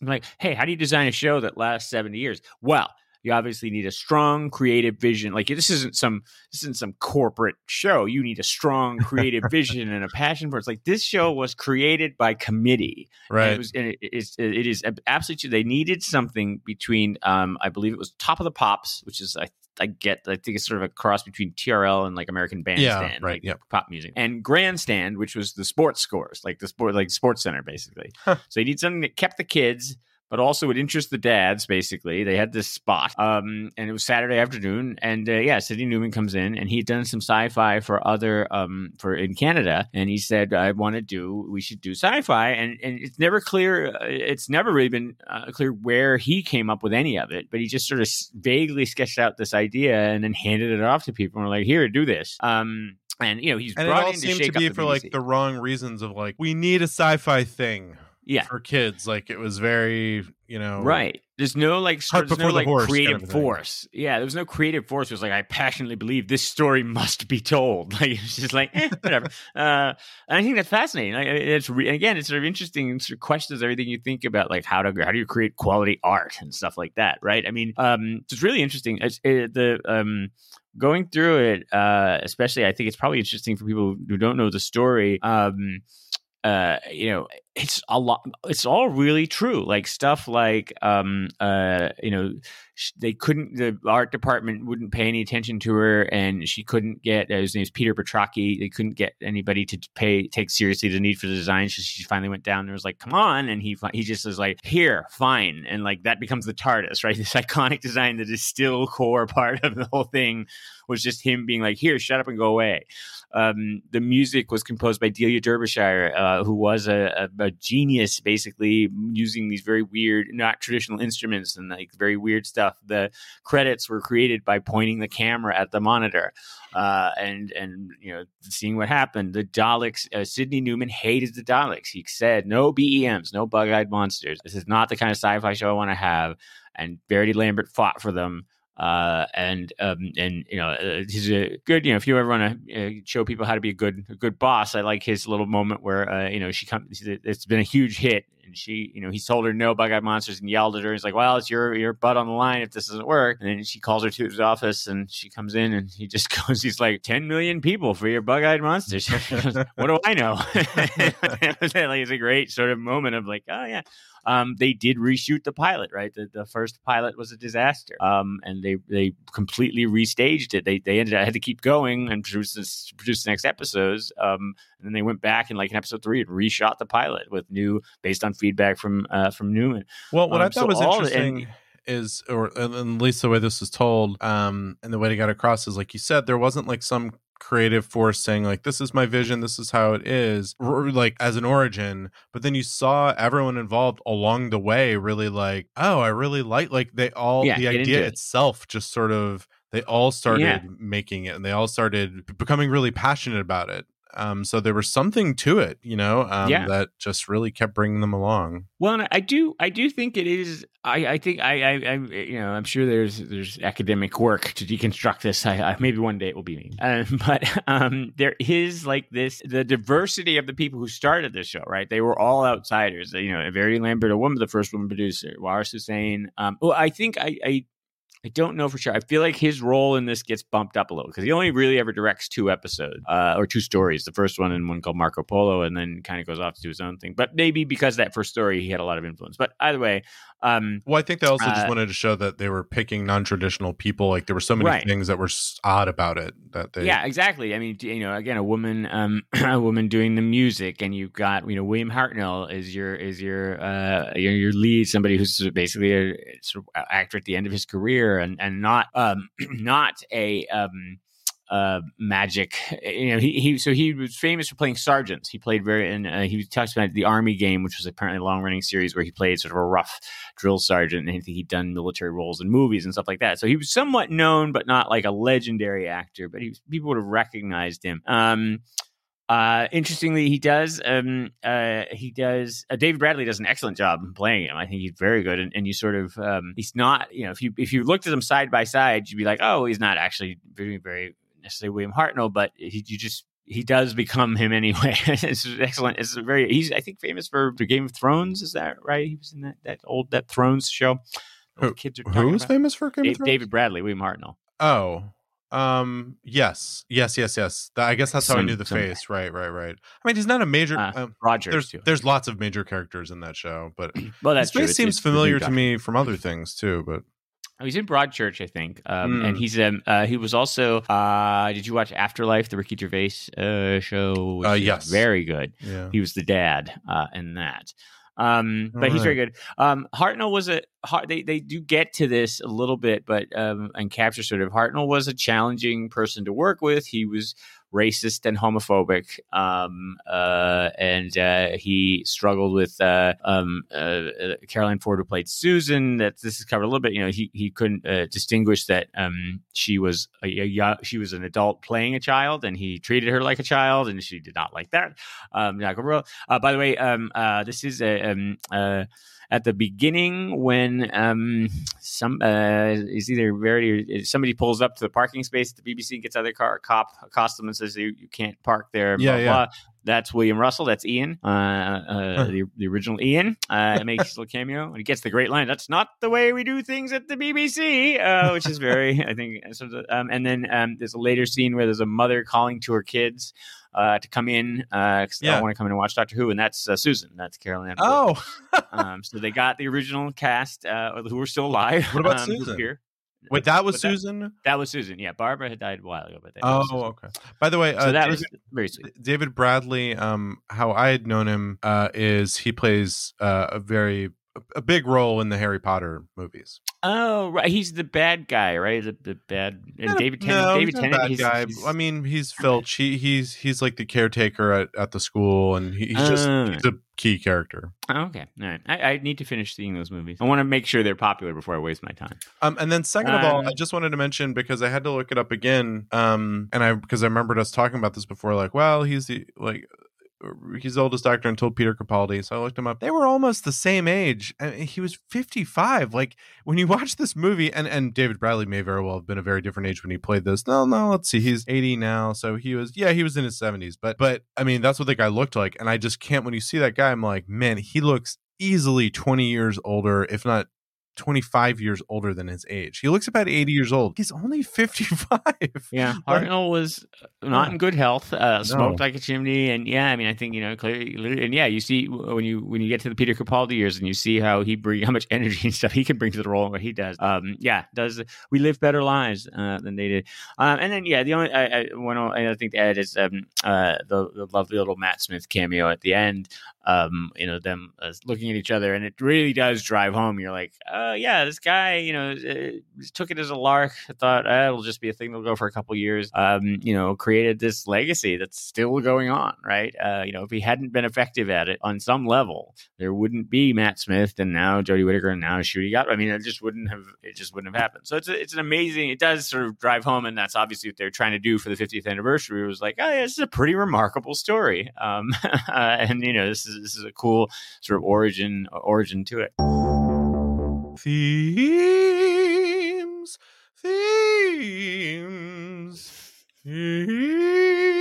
like, hey, how do you design a show that lasts 70 years? Well, you obviously need a strong creative vision. Like this isn't some this isn't some corporate show. You need a strong creative vision and a passion for it. It's like this show was created by committee. And right. it was and it, it's it is absolutely true. They needed something between um I believe it was Top of the Pops, which is I I get I think it's sort of a cross between TRL and like American Bandstand, right, like yep. pop music, and Grandstand, which was the sports scores, like the sport like Sports Center, basically. Huh. So you need something that kept the kids. But also it interests the dads. Basically, they had this spot, um, and it was Saturday afternoon. And uh, yeah, Sydney Newman comes in, and he'd done some sci-fi for other, um, for in Canada, and he said, "I want to do, we should do sci-fi." And and it's never clear, uh, it's never really been uh, clear where he came up with any of it. But he just sort of vaguely sketched out this idea, and then handed it off to people, and were like, "Here, do this." Um, and you know, he's and it all in to shake to be for like the wrong reasons of like we need a sci-fi thing yeah. for kids. Like it was very, you know, Right. There's no like there's no the like horse kind creative of force. Yeah, there was no creative force. It was like I passionately believe this story must be told. Like it's just like eh, whatever. uh, and I think that's fascinating. Like, it's re- again, it's sort of interesting. Sort of questions everything you think about, like how to how do you create quality art and stuff like that. Right. I mean, um, it's really interesting. It's it, the um. Going through it, uh, especially, I think it's probably interesting for people who don't know the story. Um, uh you know it's a lot it's all really true like stuff like um uh you know they couldn't the art department wouldn't pay any attention to her and she couldn't get uh, his name's peter brachacki they couldn't get anybody to pay take seriously the need for the design so she finally went down and was like come on and he he just was like here fine and like that becomes the tardis right? This iconic design that is still core part of the whole thing was just him being like here shut up and go away. Um, the music was composed by Delia Derbyshire, uh, who was a, a, a genius, basically using these very weird, not traditional instruments and like very weird stuff. The credits were created by pointing the camera at the monitor, uh, and and you know seeing what happened. The Daleks, uh, Sydney Newman hated the Daleks. He said, "No BEMs, no bug-eyed monsters. This is not the kind of sci-fi show I want to have." And Verity Lambert fought for them uh, and um, and you know uh, he's a good you know if you ever want to uh, show people how to be a good a good boss, I like his little moment where uh, you know she comes. It's been a huge hit, and she you know he told her no bug eyed monsters and yelled at her. He's like, well, it's your your butt on the line if this doesn't work. And then she calls her to his office, and she comes in, and he just goes, he's like, ten million people for your bug eyed monsters. What do I know? it's a great sort of moment of like, oh yeah um, they did reshoot the pilot, right? The, the first pilot was a disaster, um, and they they completely restaged it. They they ended up had to keep going and produce this, produce the next episodes, um, and then they went back in like in episode three and reshot the pilot with new based on feedback from uh, from Newman. Well, what Um, I thought so was interesting and- is, or at least the way this was told, um, and the way they got across is like you said, there wasn't like some creative force saying like this is my vision this is how it is or, like as an origin but then you saw everyone involved along the way really like oh i really like like they all Yeah, the idea it. itself just sort of they all started Yeah. making it and they all started becoming really passionate about it um so there was something to it you know um Yeah. that just really kept bringing them along Well, and I do, I do think it is. I, I think I, I, I, you know, I'm sure there's there's academic work to deconstruct this. I, I maybe one day it will be me. Uh, but um, there is like this the diversity of the people who started this show. Right, they were all outsiders. You know, Verity Lambert, a woman, the first woman producer, Waris Hussein. Um, well, I think I, I I don't know for sure. I feel like his role in this gets bumped up a little because he only really ever directs two episodes uh, or two stories. The first one and one called Marco Polo, and then kind of goes off to do his own thing. But maybe because that first story, he had a lot of influence. But either way, um, Well, I think they also just Uh, wanted to show that they were picking non-traditional people. Like there were so many Right. things that were odd about it that they. yeah, exactly. I mean, you know, again, a woman, um, a woman doing the music, and you've got, you know, William Hartnell is your is your uh your, your lead, somebody who's basically a sort of actor at the end of his career, and and not um not a um uh, magic. You know, he, he so he was famous for playing sergeants. He played very, and uh, he talks about the Army game, which was apparently a long running series where he played sort of a rough drill sergeant, and I he'd done military roles in movies and stuff like that. So he was somewhat known, but not like a legendary actor. But he people would have recognized him. Um, uh, interestingly, he does. Um, uh, he does. Uh, David Bradley does an excellent job playing him. I think he's very good, and, and you sort of um, he's not. You know, if you if you looked at him side by side, you'd be like, oh, he's not actually very very necessarily William Hartnell, but he, you just he does become him anyway. it's excellent. It's very. He's I think famous for the Game of Thrones. Is that right? He was in that that old that Thrones show. Who, kids are who was about. famous for Game of Thrones? David Bradley, William Hartnell. Oh, um, yes, yes, yes, yes. I guess that's how I knew the face. Right, right, right. I mean, he's not a major. Uh, um, Roger. there's too. there's lots of major characters in that show, but well, true. face It's- seems it's familiar to me from other things too. But Oh, he's in Broadchurch, I think, um, Mm. and he's um, uh, he was also. Uh, did you watch Afterlife, the Ricky Gervais uh, show? Uh, yes. very good. yeah, He was the dad uh, in that. Um, but he's very good. Um, Hartnell was a they they do get to this a little bit, but um, and capture sort of Hartnell was a challenging person to work with. He was racist and homophobic, um, uh, and uh, he struggled with uh, um, uh, Carole Ann Ford, who played Susan. That this is covered a little bit. You know, he he couldn't uh, distinguish that um, she was a, a she was an adult playing a child, and he treated her like a child, and she did not like that. Um, uh, by the way, um, this is a um, at the beginning when um, some uh, is either Verity or somebody pulls up to the parking space at the BBC and gets out of their car, cop accosts them and says you, you can't park there. Yeah, blah, yeah. blah. That's William Russell. That's Ian, uh, uh, the, the original Ian. Uh, makes a little cameo and he gets the great line. That's not the way we do things at the BBC, uh, which is very, I think. Um, and then um, there's a later scene where there's a mother calling to her kids uh, to come in because Yeah. I want to come in and watch Doctor Who, and that's uh, Susan. That's Carole Ann. Ford. oh, um, so they got the original cast uh, who were still alive. What about um, Susan? here. wait, that was that- Susan. That was Susan. Yeah, Barbara had died a while ago, but that Oh, okay. By the way, uh, So that David, was very sweet. David Bradley. Um, how I had known him uh, is he plays uh, a very a big role in the Harry Potter movies. Oh, right. He's the bad guy, right? The, the bad and Not a- David Tennant. no, David he's Tennant. bad he's, guy. he's- I mean, he's Filch. He, he's he's like the caretaker at, at the school, and he, he's just Oh. he's a key character. oh, okay. All right. I, I need to finish seeing those movies. I want to make sure they're popular before I waste my time. Um, and then second of all, I just wanted to mention because I had to look it up again. Um, and I because I remembered us talking about this before. Like, well, he's the like he's the oldest doctor until Peter Capaldi. So I looked him up. They were almost the same age. I mean, he was fifty five. Like when you watch this movie, and and David Bradley may very well have been a very different age when he played this. No, no, let's see, he's eighty now. So he was yeah, he was in his seventies. But but I mean, that's what the guy looked like. And I just can't. When you see that guy, I'm like, man, he looks easily 20 years older, if not 25 years older than his age. He looks about 80 years old. He's only 55. Yeah, Hartnell was not in good health. Uh, smoked No. like a chimney, and yeah, I mean, I think you know clearly, and yeah, you see when you when you get to the Peter Capaldi years, and you see how he bring how much energy and stuff he can bring to the role and what he does. Um, yeah, does we live better lives uh, than they did? Um, and then yeah, the only I, I, one other thing to add is um, uh, the, the lovely little Matt Smith cameo at the end. Um, you know them uh, looking at each other, and it really does drive home. You're like, oh yeah, this guy, you know, uh, took it as a lark. Thought uh, it'll just be a thing that'll go for a couple years. Um, you know, created this legacy that's still going on, right? Uh, you know, if he hadn't been effective at it on some level, there wouldn't be Matt Smith and now Jodie Whittaker and now Ncuti Gatwa. I mean, it just wouldn't have. It just wouldn't have happened. So it's a, it's an amazing. It does sort of drive home, and that's obviously what they're trying to do for the 50th anniversary. It was like, oh yeah, this is a pretty remarkable story. Um, uh, and you know, this is this is a cool sort of origin origin to it. Themes, themes, themes,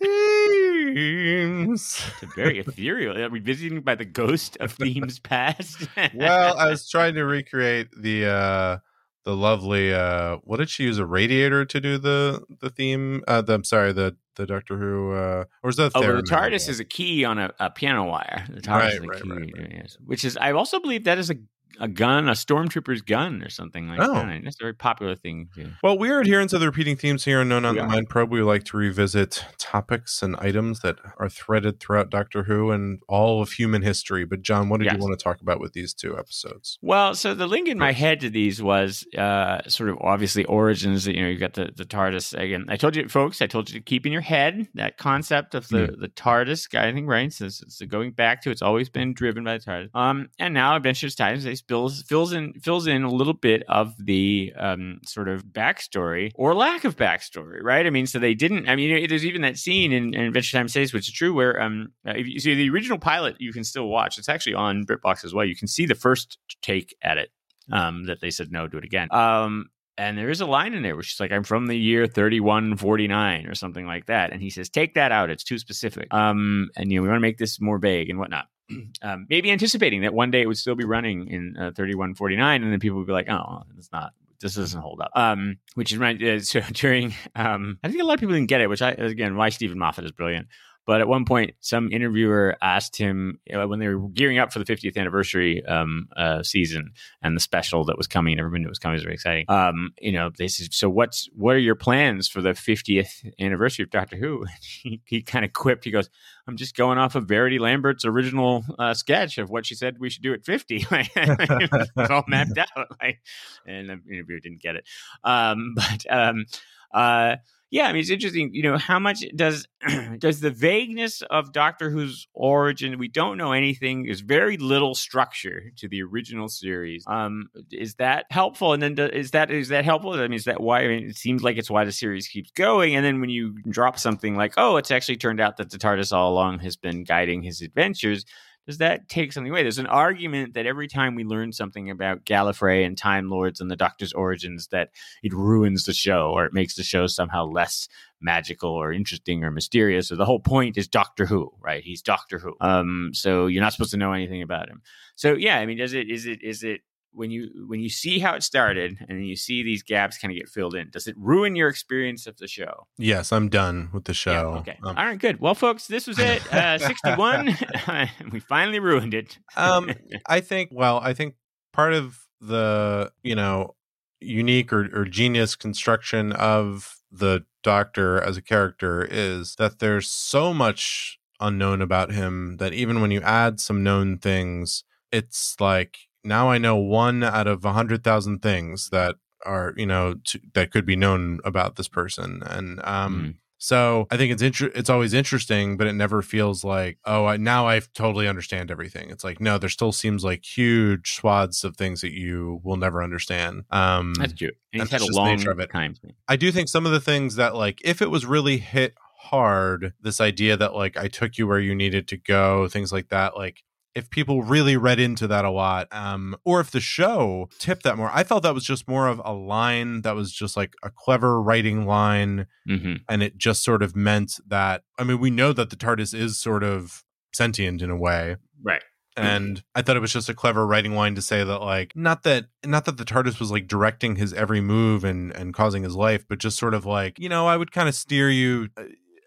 themes. It's very ethereal. Are we visiting by the ghost of themes past? well, I was trying to recreate the uh the lovely uh what did she use a radiator to do the the theme uh the, I'm sorry the the Doctor Who uh or is that Oh, the? TARDIS is a key on a, a piano wire. The TARDIS Right, is a right, key, right, right. which is I also believe that is a a gun, a stormtrooper's gun, or something like Oh. that. That's a very popular thing. Too. Well, we are adherents of the repeating themes here on Known on the. Mind Probe. We like to revisit topics and items that are threaded throughout Doctor Who and all of human history. But John, what did Yes. you want to talk about with these two episodes? Well, so the link in my head to these was uh, sort of obviously origins. You know, you've got the, the TARDIS again. I told you, folks, I told you to keep in your head that concept of the, the TARDIS guiding right. So, so so going back to it's always been driven by the TARDIS. Um, and now Adventures Times they fills fills in fills in a little bit of the um sort of backstory or lack of backstory, right? I mean, so they didn't. I mean, there's even that scene in, in Adventure Time Says, which is true, where um, uh, if you see the original pilot, you can still watch. It's actually on BritBox as well. You can see the first take at it. Um, that they said no, do it again. Um, and there is a line in there where she's like, "I'm from the year 3149" or something like that, and he says, "Take that out. It's too specific." Um, and you know, we want to make this more vague and whatnot. Um, maybe anticipating that one day it would still be running in uh, 3149, and then people would be like, "Oh, it's not." This doesn't hold up. Um, which is right. Uh, so during, um, I think a lot of people didn't get it. Which I again, why Steven Moffat is brilliant. But at one point, some interviewer asked him you know, when they were gearing up for the 50th anniversary um, uh, season and the special that was coming. Everyone knew it was coming. It was very exciting. Um, you know, they said, "So what's what are your plans for the 50th anniversary of Doctor Who?" He, he kind of quipped. He goes, "I'm just going off of Verity Lambert's original uh, sketch of what she said we should do at 50. Like, it was all mapped out. Like, and the interviewer didn't get it. Um, but um, uh, yeah, I mean, it's interesting. You know, how much does does the vagueness of Doctor Who's origin? We don't know anything. There's very little structure to the original series. Um, is that helpful? And then do, is that is that helpful? I mean, is that why? I mean, it seems like it's why the series keeps going. And then when you drop something like, oh, it's actually turned out that the TARDIS all along has been guiding his adventures does that take something away? There's an argument that every time we learn something about Gallifrey and Time Lords and the Doctor's origins, that it ruins the show or it makes the show somehow less magical or interesting or mysterious. So the whole point is Doctor Who, right? He's Doctor Who. Um, so you're not supposed to know anything about him. So yeah, I mean, does it is it is it when you when you see how it started and you see these gaps kind of get filled in, does it ruin your experience of the show? Yes, I'm done with the show. Yeah, okay. Um, All right, good. Well, folks, this was it. Uh, 61. we finally ruined it. um, I think. Well, I think part of the you know unique or, or genius construction of the Doctor as a character is that there's so much unknown about him that even when you add some known things, it's like now I know one out of a hundred thousand things that are you know to, that could be known about this person and um Mhm. so i think it's inter- it's always interesting but it never feels like oh I, now i totally understand everything it's like no there still seems like huge swaths of things that you will never understand um That's true. And he's that's had a long nature of it. time. I do think some of the things that like if it was really hit hard, this idea that like I took you where you needed to go, things like that, like if people really read into that a lot, um, or if the show tipped that more, I felt that was just more of a line that was just like a clever writing line, hmm and it just sort of meant that I mean, we know that the TARDIS is sort of sentient in a way, Right. and I thought it was just a clever writing line to say that like not that not that the TARDIS was like directing his every move and and causing his life, but just sort of like you know I would kind of steer you.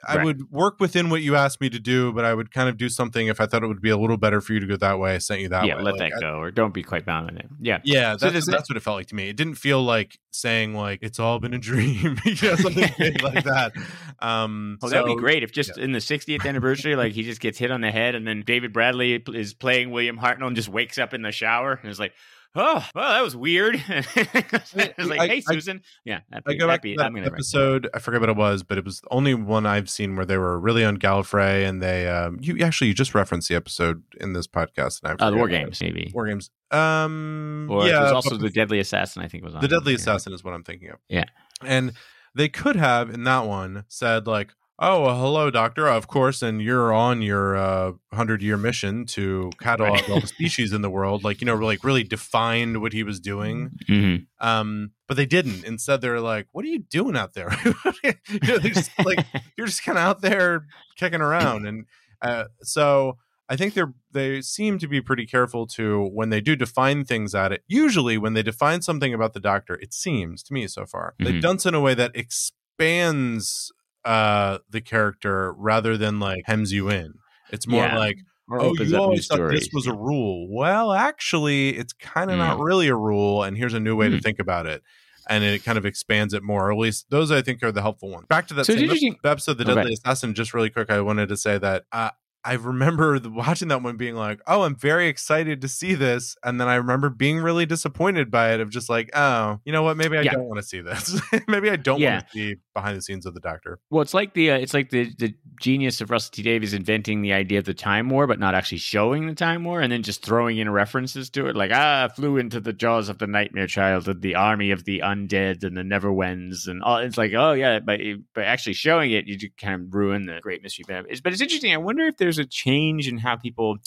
Uh, I Right. would work within what you asked me to do, but I would kind of do something if I thought it would be a little better for you to go that way. I sent you that yeah, way. let Like, that I- go, or don't be quite bound on it. Yeah. yeah, So that's, it- that's what it felt like to me. It didn't feel like saying like it's all been a dream, you know, something big like that. Um, Oh, that'd be great if just in the 60th anniversary, like he just gets hit on the head, and then David Bradley is playing William Hartnell and just wakes up in the shower and is like, "Oh, well, that was weird." it's like, I- "Hey, I- Susan." yeah, I go back be, to I'm that episode. I forget what it was, but it was the only one I've seen where they were really on Gallifrey, and they um, you actually you just referenced the episode in this podcast, and I Uh, the War Games, maybe. War Games. Um, Or yeah, it was also the Deadly Assassin. I think was on the Deadly Yeah. Assassin is what I'm thinking of. Yeah. and they could have in that one said like. Oh, well, hello, doctor. Of course, and you're on your uh, hundred-year mission to catalog Right. all the species in the world. Like, you know, like really defined what he was doing. Mhm. Um, but they didn't. Instead, they're like, "What are you doing out there?" you know, just like, "You're just kind of out there kicking around." And uh, so I think they're they seem to be pretty careful to when they do define things at it. Usually, when they define something about the Doctor, it seems to me so far they've Mhm. done so in a way that expands uh the character rather than like hems you in. It's more Yeah. like Or oh, you always thought this was a rule. Well, actually, it's kind of not Mm. really a rule, and here's a new way to Mm. think about it. And it kind of expands it more. Or at least those I think are the helpful ones. Back to that So same interesting- episode, The Deadly. Assassin. Just really quick, I wanted to say that uh, I remember the, watching that one, being like, "Oh, I'm very excited to see this," and then I remember being really disappointed by it. Of just like, "Oh, you know what? Maybe I Yeah. don't want to see this. Maybe I don't Yeah. want to see behind the scenes of the Doctor." Well, it's like the uh, it's like the the genius of Russell T Davies inventing the idea of the time war, but not actually showing the time war, and then just throwing in references to it, like ah, flew into the jaws of the Nightmare Child and the army of the undead and the Never-Weres, and all. It's like oh yeah, but but actually showing it, you kind of ruin the great mystery. But it's, but it's interesting. I wonder if there's a change in how people.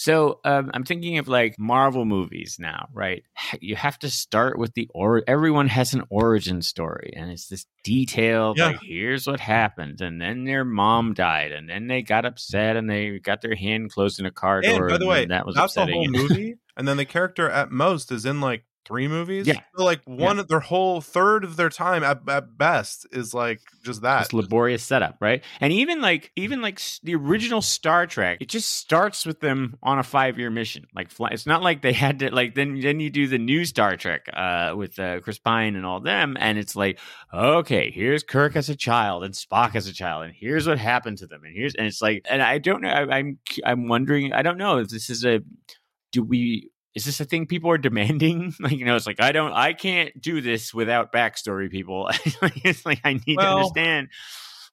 So um, I'm thinking of like Marvel movies now, right? You have to start with the or everyone has an origin story, and it's this detailed Yeah. like here's what happened, and then their mom died, and then they got upset, and they got their hand closed in a car And door. by the and way, that was that's the whole movie, and then the character at most is in like three movies. Yeah. So, like one, their whole third of their time at, at best is like just that. this laborious setup, right? And even like even like the original Star Trek, it just starts with them on a five year mission. Like fly, it's not like they had to like then then you do the new Star Trek uh, with uh, Chris Pine and all them, and it's like okay, here's Kirk as a child and Spock as a child, and here's what happened to them, and here's and it's like and I don't know, I, I'm I'm wondering, I don't know if this is a do we is this a thing people are demanding? Like, you know, it's like I don't, I can't do this without backstory. People, it's like I need to understand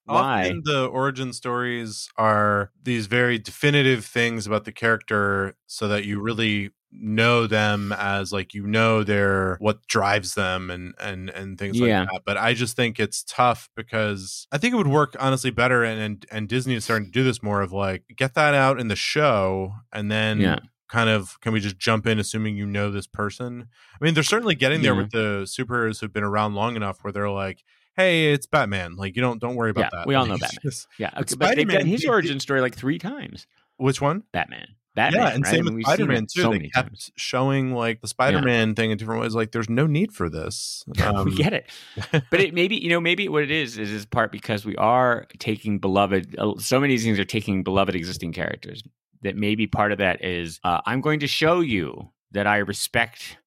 why. Often the origin stories are these very definitive things about the character so that you really know them as like you know their what drives them and and and things Yeah. like that but i just think it's tough because i think it would work honestly better and and, and disney is starting to do this more of like get that out in the show and then Yeah. Kind of can we just jump in assuming you know this person i mean they're certainly getting there Yeah. with the superheroes who've been around long enough where they're like hey it's batman like you don't don't worry about Yeah, that we all Like, know Batman. just- Yeah, okay, but they've done Spider-Man, his origin story like three times. which one Batman, Batman, yeah, and right? same I mean, with Spider Man too. So they many kept times. showing like the Spider Man thing in different ways. Like, there's no need for this. Um, we get it, but it maybe you know maybe what it is is is part because we are taking beloved. uh, So many of these things are taking beloved existing characters. That maybe part of that is uh, I'm going to show you that I respect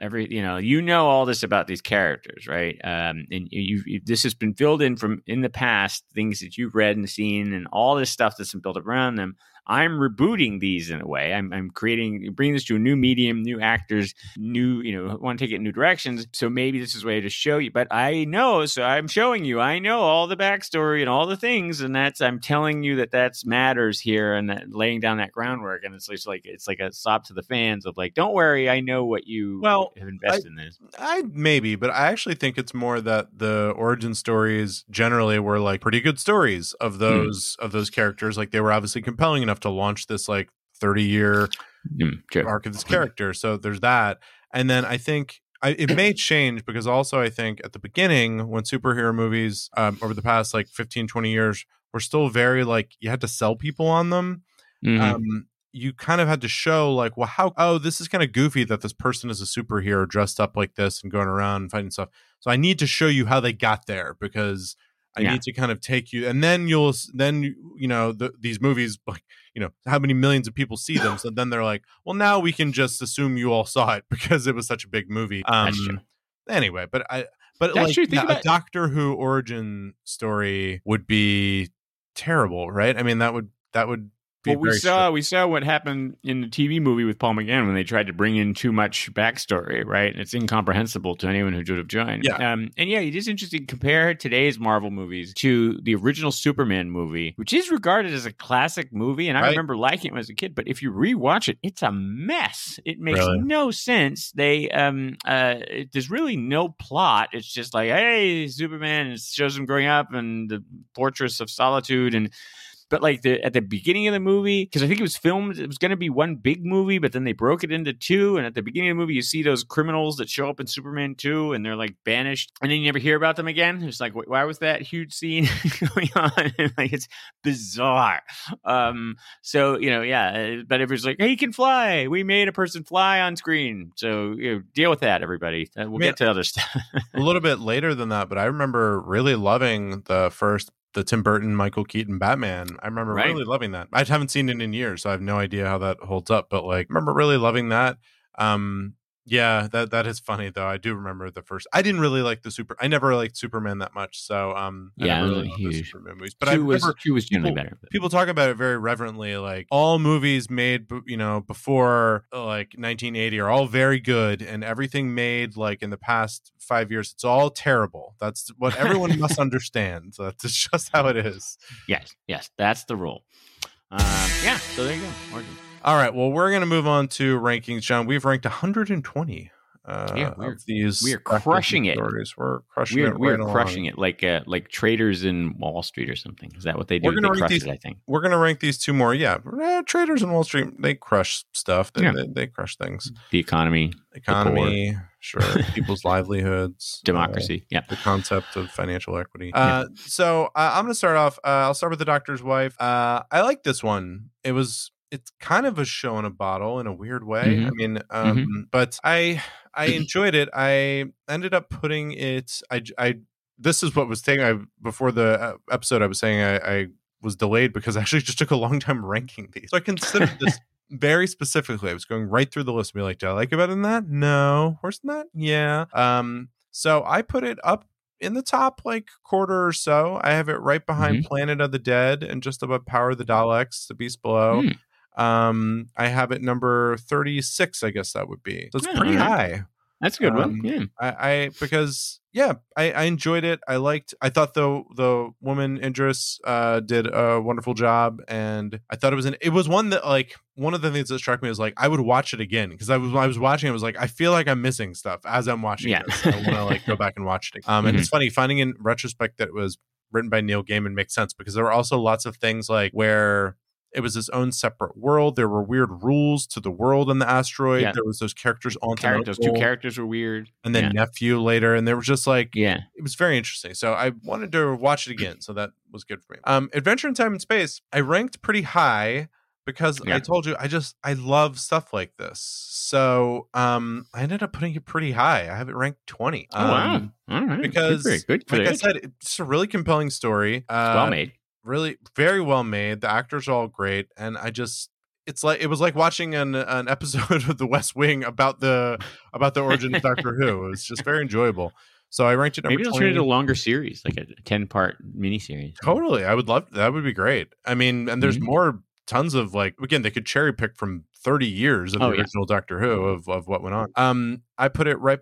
every you know you know all this about these characters right? Um and you, you this has been filled in from in the past things that you've read and seen and all this stuff that's been built up around them i'm rebooting these in a way i'm, I'm creating bringing this to a new medium new actors new you know want to take it in new directions so maybe this is a way to show you but i know so i'm showing you i know all the backstory and all the things and that's i'm telling you that that's matters here and that laying down that groundwork and it's just like it's like a stop to the fans of like don't worry i know what you Well, have invested in this I maybe, but I actually think it's more that the origin stories generally were like pretty good stories Hmm. of those of those characters. Like they were obviously compelling enough to launch this like 30 year Mm, arc of this character. So there's that. And then I think I, it may change because also I think at the beginning when superhero movies um, over the past like 15, 20 years were still very like you had to sell people on them. Mhm. Um, you kind of had to show like, well, how, oh, this is kind of goofy that this person is a superhero dressed up like this and going around and fighting stuff. So I need to show you how they got there because I Yeah. need to kind of take you, and then you'll, then you know, the, these movies, like, you know, how many millions of people see them. So then they're like, well, now we can just assume you all saw it because it was such a big movie. Um. Anyway, but I, but That's like true. Think yeah, a about- Doctor Who origin story would be terrible, right? I mean, that would that would Well, we saw we saw what happened in the TV movie with Paul McGann when they tried to bring in too much backstory, right? And it's incomprehensible to anyone who would have joined. Yeah. Um, and yeah, it is interesting to compare today's Marvel movies to the original Superman movie, which is regarded as a classic movie, and I Right. remember liking it as a kid. But if you rewatch it, it's a mess. It makes Really? no sense. They um uh, it, there's really no plot. It's just like, hey, Superman it shows him growing up and the Fortress of Solitude and but like the at the beginning of the movie because i think it was filmed it was going to be one big movie but then they broke it into two and at the beginning of the movie you see those criminals that show up in superman 2 and they're like banished and then you never hear about them again. It's like why was that huge scene going on? Like it's bizarre. Um so you know yeah uh, but if it's like hey he can fly. We made a person fly on screen. So you know, deal with that everybody. Uh, we'll Yeah. get to other stuff. a little bit later than that, but I remember really loving the first the Tim Burton, Michael Keaton Batman. I remember Right. really loving that. I haven't seen it in years, so I have no idea how that holds up. But like, I remember really loving that. Um, yeah, that that is funny though. I do remember the first. I didn't really like the super. I never liked Superman that much, so um, I Yeah, really huge. Superman movies. But I was remember two was generally people- better. but- people talk about it very reverently like all movies made you know before like 1980 are all very good and everything made like in the past five years it's all terrible that's what everyone must understand so that's just how it is Yes, yes, that's the rule. Um, yeah, so there you go. Origins. All right well we're gonna move on to rankings john we've ranked 120 uh, Yeah, we're- of these we are to the crushing it. stories. We're crushing We're it. we're right along. crushing it like uh, like traders in Wall Street or something. Is that what they do? We're gonna they rank crush these- it, I think. We're gonna rank these two more. Yeah, Eh, traders in Wall Street they crush stuff. They, Yeah. they, they crush things. The economy, Economy, sure. People's livelihoods, uh, democracy. yeah. the concept of financial equity. Uh, so uh, I'm going to start off. Uh, I'll start with the doctor's wife. Uh, I like this one. It was. It's kind of a show in a bottle in a weird way. Mhm. I mean, um, but I I enjoyed it. I ended up putting it. I I this is what was saying. I before the uh, episode, I was saying I, I was delayed because I actually just took a long time ranking these. So I considered this very specifically. I was going right through the list and be like, do I like it better than that? No. Worse than that? Yeah. Um, so I put it up in the top like quarter or so. I have it right behind Planet of the Dead and just above Power of the Daleks, The Beast Below. Hmm. Um, I have it number 36, I guess that would be. So it's Yeah, pretty high. That's a good one. Um, Yeah. I, I because yeah, I, I enjoyed it. I liked. I thought the the woman Idris uh, did a wonderful job, and I thought it was an. It was one that like one of the things that struck me was like I would watch it again because I was when I was watching it, I was like I feel like I'm missing stuff as I'm watching Yeah. this. I want to like go back and watch it. Again. Um, and it's funny finding in retrospect that it was written by Neil Gaiman makes sense because there were also lots of things like where it was its own separate world. There were weird rules to the world and the asteroid. Yeah. There was those characters on Char- those two characters were weird. and then yeah. nephew later, and there was just like yeah. it was very interesting. So I wanted to watch it again, so that was good for me. Um, Adventure in Time and Space, I ranked pretty high because I told you I just I love stuff like this. So um, I ended up putting it pretty high. I have it ranked twenty. Oh wow. Um, All right. because good it. good like I said, it's a really compelling story. Uh, well made. Really very well made. The actors are all great, and I just it's like it was like watching an an episode of The West Wing about the about the origin of Doctor Who. It was just very enjoyable. So I ranked it number Maybe they'll turn it into a longer series, like a ten part miniseries. Totally, I would love that. Would be great. I mean, and there's Mhm. more tons of like again they could cherry pick from 30 years of Oh, the yeah. original Doctor Who of of what went on. Um, I put it right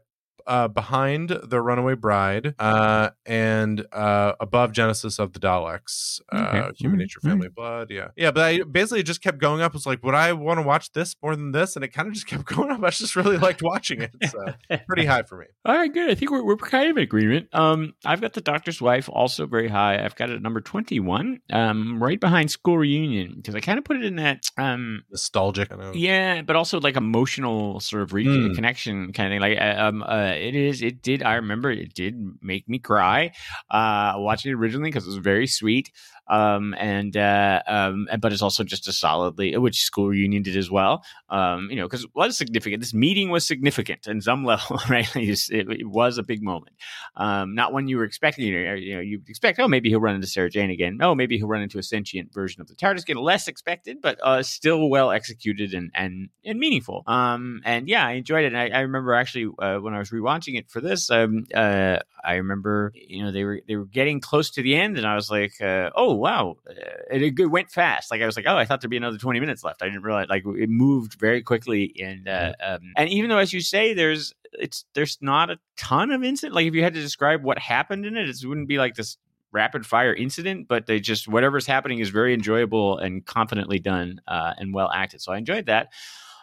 uh, behind the Runaway Bride, uh, and uh, above Genesis of the Daleks, uh, Okay. Human Mhm. Nature, Family Blood. Yeah, yeah. But I basically just kept going up. I was like, would I want to watch this more than this? And it kind of just kept going up. I just really liked watching it. So pretty high for me. All right, good. I think we're, we're kind of in agreement. Um, I've got the Doctor's Wife also very high. I've got it at number twenty one, um, right behind School Reunion because I kind of put it in that um, Nostalgic. I know. yeah, but also like emotional sort of re- Mm. connection kind of thing. Like uh, um, uh, it is. It did. I remember it did make me cry uh, watching it originally because it was very sweet. Um, and uh, um, but it's also just a solidly which School Reunion did as well. Um, you know, because it was significant. This meeting was significant in some level, right? It, was a big moment. Um, not one you were expecting. You know, you expect, oh, maybe he'll run into Sarah Jane again. Oh, maybe he'll run into a sentient version of the TARDIS. Get less expected, but uh, still well executed and and and meaningful. Um, and yeah, I enjoyed it. And I, I remember actually uh, when I was rewatching it for this, um, uh, I remember you know they were they were getting close to the end, and I was like, uh, oh wow, uh, it, it went fast. Like I was like, oh, I thought there'd be another twenty minutes left. I didn't realize like it moved very quickly, and uh, um, and even though as you say, there's it's there's not a ton of incident. Like if you had to describe what happened in it, it wouldn't be like this rapid fire incident, but they just whatever's happening is very enjoyable and confidently done uh, and well acted. So I enjoyed that.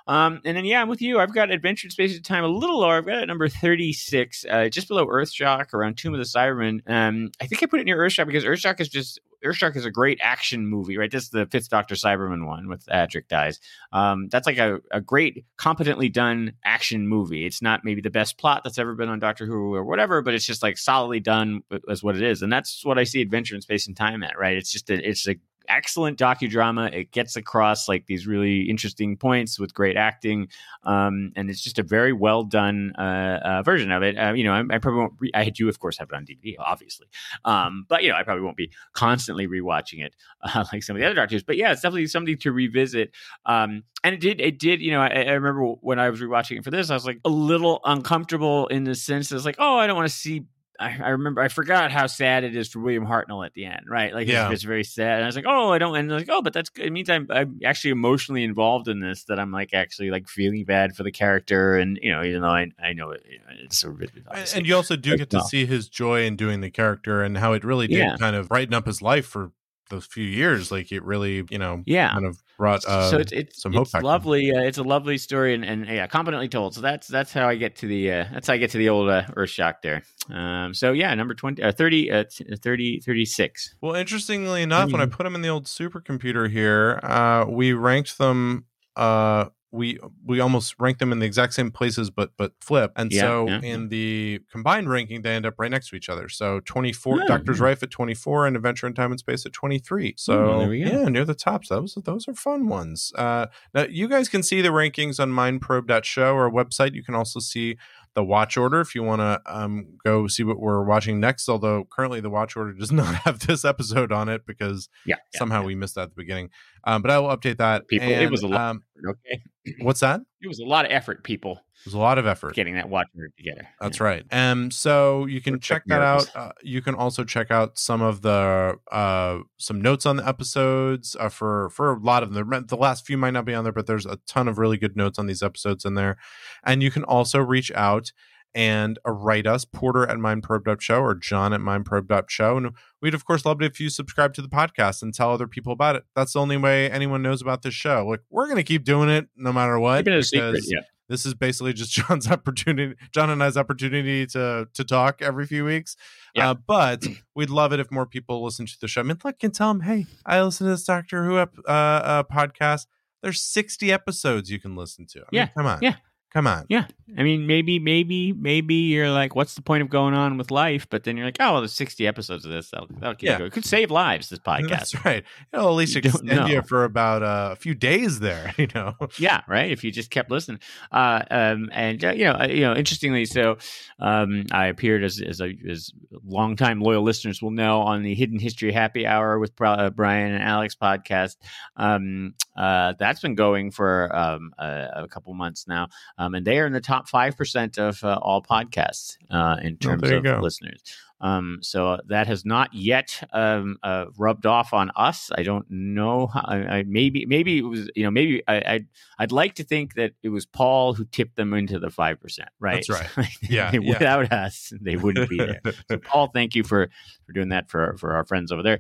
Um, and then yeah, I'm with you. I've got Adventure in Space and Time a little lower. I've got it at number 36, uh, just below Earthshock, around Tomb of the Cybermen. Um, I think I put it near Earthshock because Earthshock is just Earthshock is a great action movie, right? That's the fifth Doctor Cyberman one with Adric dies. Um, that's like a, a great, competently done action movie. It's not maybe the best plot that's ever been on Doctor Who or whatever, but it's just like solidly done as what it is, and that's what I see Adventure in Space and Time at, right? It's just a, it's a excellent docudrama. It gets across like these really interesting points with great acting, um, and it's just a very well done uh, uh, version of it. Uh, you know, I, I probably won't. Re- I do, of course, have it on DVD, obviously, um, but you know, I probably won't be constantly rewatching it uh, like some of the other doctors. But yeah, it's definitely something to revisit. Um, and it did, it did. You know, I, I remember when I was rewatching it for this, I was like a little uncomfortable in the sense that it's like, oh, I don't want to see I, I, remember I forgot how sad it is for William Hartnell at the end, right? Like yeah. it's, it's, very sad. And I was like, oh, I don't, and like, oh, but that's good. It means I'm, I'm actually emotionally involved in this. That I'm like actually like feeling bad for the character, and you know, even though I, I know it, it's so really and, and you also do get to see his joy in doing the character and how it really did yeah. kind of brighten up his life for those few years. Like it really, you know, yeah, kind of brought uh, so it's, it's some hope. It's lovely. Uh, it's a lovely story and, and yeah, competently told. So that's that's how I get to the uh, that's how I get to the old uh, Earth Shock there. Um, so yeah, number 20, uh, 30, uh, 30, 36. Well, interestingly enough, when I put them in the old supercomputer here, uh, we ranked them. Uh, we we almost rank them in the exact same places but but flip. And Yeah, so yeah, in the combined ranking they end up right next to each other. So 24 Oh, doctor's wife at 24 and adventure in time and space at 23 so well, there we go. yeah near the tops. Those those are fun ones. Uh now you guys can see the rankings on mindprobe.show our website. You can also see the watch order if you want to um, go see what we're watching next although currently the watch order does not have this episode on it because Yeah, yeah, somehow we missed that at the beginning. Um, but i will update that People, it was a lot. um, okay, what's that it was a lot of effort. People It was a lot of effort. getting that watch group together. That's right. Um, so you can Works check that out. Uh, you can also check out some of the uh some notes on the episodes uh, for for a lot of them. The last few might not be on there, but there's a ton of really good notes on these episodes in there. And you can also reach out and uh, write us Porter at mindprobe.show or John at mindprobe.show. And we'd of course love it if you subscribe to the podcast and tell other people about it. That's the only way anyone knows about this show. Like we're gonna keep doing it no matter what. A secret. Yeah. this is basically just John's opportunity, John and I's opportunity to to talk every few weeks. Yeah. Uh, but we'd love it if more people listen to the show. I mean, look and tell them, hey, I listen to this Doctor Who uh, uh, podcast. There's 60 episodes you can listen to. I mean, Yeah. come on, Yeah. Come on. Yeah. I mean, maybe, maybe, maybe you're like, what's the point of going on with life? But then you're like, oh, well, there's 60 episodes of this. That'll, that'll keep Yeah. it going. It could save lives, this podcast. That's right. It'll at least You extend you for about uh, a few days there. You know, yeah, right. If you just kept listening, uh, um, and uh, you know, uh, you know, interestingly, so um, I appeared as as, a, as longtime loyal listeners will know on the Hidden History Happy Hour with uh, Brian and Alex podcast. Um, uh, that's been going for um, a, a couple months now, um, and they are in the top five percent of uh, all podcasts uh, in terms Oh, of go. listeners. Um, so that has not yet um, uh, rubbed off on us. I don't know. How, I, I maybe maybe it was you know maybe I, I'd I'd like to think that it was Paul who tipped them into the five percent. Right. That's right. Yeah, yeah. Without us, they wouldn't be there. So Paul, thank you for for doing that for for our friends over there.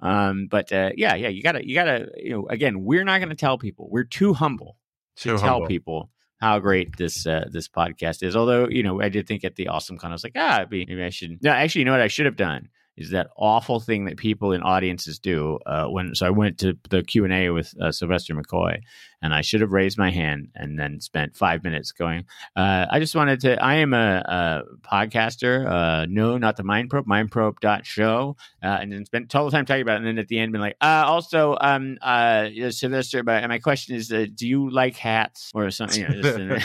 Um, but uh, yeah, yeah, you gotta you gotta you know again, we're not gonna tell people. We're too humble to Too tell humble. people how great this uh, this podcast is. Although you know, I did think at the awesome con, I was like, ah, maybe maybe I should. No, actually, you know what I should have done is that awful thing that people in audiences do uh, when. So I went to the Q and A with uh, Sylvester McCoy, and I should have raised my hand and then spent five minutes going. Uh, I just wanted to. I am a, a podcaster. Uh, no, not the mind probe Mindprobe. Mindprobe.show, uh, and then spent total time talking about it. And then at the end, been like, uh, also, um, uh, Sylvester. But my question is, uh, do you like hats or something? You know,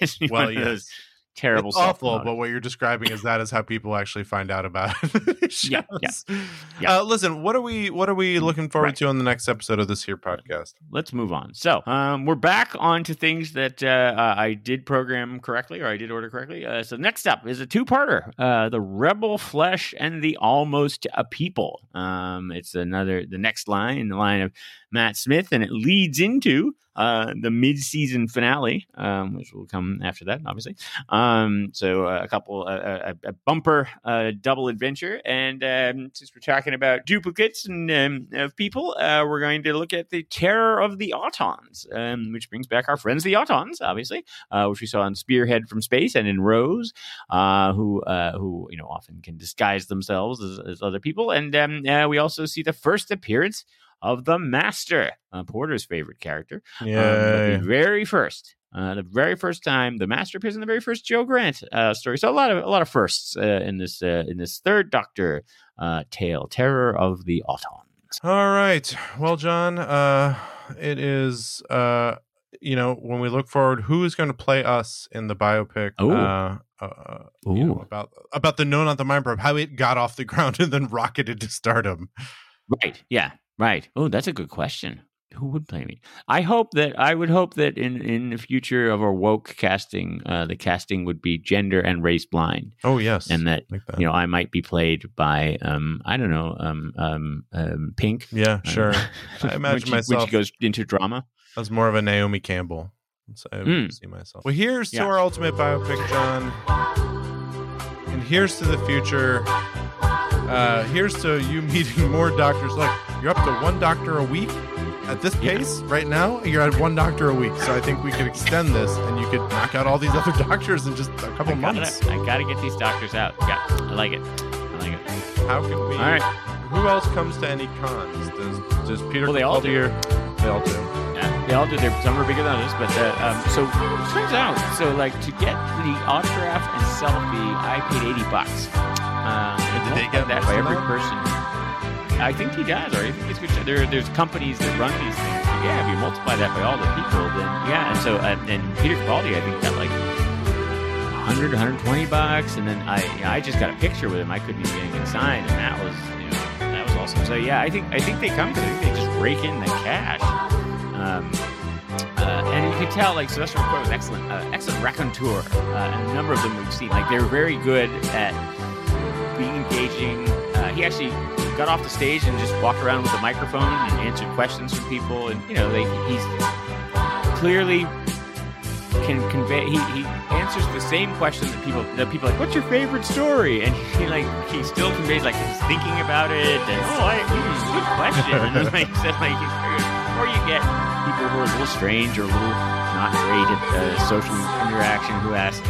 just, Well, yes. Terrible. it's awful, but what you're describing is that is how people actually find out about it. Yeah, yeah, yeah. Uh, listen, what are we what are we looking forward Right. to on the next episode of this here podcast? let's move on. So, um, we're back on to things that uh, I did program correctly or I did order correctly. Uh, so, next up is a two parter uh, The Rebel Flesh and the Almost a People. Um, it's another, the next line in the line of Matt Smith, and it leads into uh, the mid season finale, um, which will come after that, obviously. Um, so, uh, a couple, uh, a, a bumper uh, double adventure. And um, since we're talking about duplicates and um, of people, uh, we're going to look at the Terror of the Autons, um, which brings back our friends the Autons, obviously, uh, which we saw in Spearhead from Space and in Rose, uh, who uh, who you know often can disguise themselves as, as other people. And um, uh, we also see the first appearance of the Master, uh, Porter's favorite character. Um, the very first, uh, the very first time the Master appears in the very first Jo Grant uh, story. So a lot of a lot of firsts uh, in this uh, in this third Doctor uh, tale, Terror of the Auton. things. All right. Well, John, uh, it is, uh, you know, when we look forward, who is going to play us in the biopic? Uh, uh, you know, about about the No Not the Mind Probe, how it got off the ground and then rocketed to stardom. Right. Yeah. Right. Oh, that's a good question. Who would play me? I hope that I would hope that in in the future of our woke casting, uh, the casting would be gender and race blind, Oh yes, and that like that. you know I might be played by um I don't know um um, um Pink. yeah, sure. I imagine she, when myself she goes into drama. as more of a Naomi Campbell. So I Mm. see myself. Well, here's Yeah. to our ultimate biopic, John, and here's to the future. Uh, here's to you meeting more doctors. Like you're up to one doctor a week at this Yeah. pace right now. You're at one doctor a week, so I think we could extend this, and you could knock out all these other doctors in just a couple I gotta, months. I gotta get these doctors out. Yeah, I like it. I like it. How can we? All right. Who else comes to any cons? Does does Peter Well, they all do. They all do. Yeah, they all do. They're, some are bigger than others, but uh, um, so it turns out, so like to get the autograph and selfie, I paid eighty bucks. And did they get that by every person? I think he does, or I think it's good. There, there's companies that run these things. Yeah, if you multiply that by all the people, then yeah. And so, uh, and Peter Capaldi, I think got like 100, 120 bucks, and then I, you know, I just got a picture with him. I couldn't even get anything signed, and that was, you know, that was awesome. So yeah, I think I think they come because I think they just rake in the cash. Um, uh, and you can tell, like Sylvester McCoy was excellent, uh, excellent raconteur, uh, and a number of them we've seen, like they're very good at being engaging. Uh, he actually got off the stage and just walked around with a microphone and answered questions from people, and you know, they, he's clearly can convey. He, he answers the same question that people that people like, "What's your favorite story?" And he like he still conveys like he's thinking about it, and oh, I, good question. and like said, like. Or you get people who are a little strange or a little not great at uh, social interaction who ask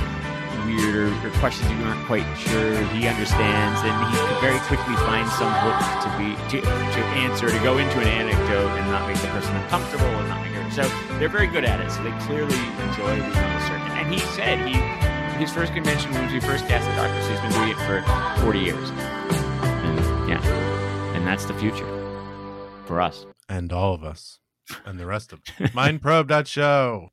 weird or, or questions you aren't quite sure he understands, and he can very quickly find some hook to be to, to answer to go into an anecdote and not make the person uncomfortable and not make her. So they're very good at it. So they clearly enjoy being on the circuit. And he said he his first convention was he first cast the Doctor, so he's been doing it for 40 years. And yeah, and that's the future for us. and all of us and the rest of Mindprobe.show.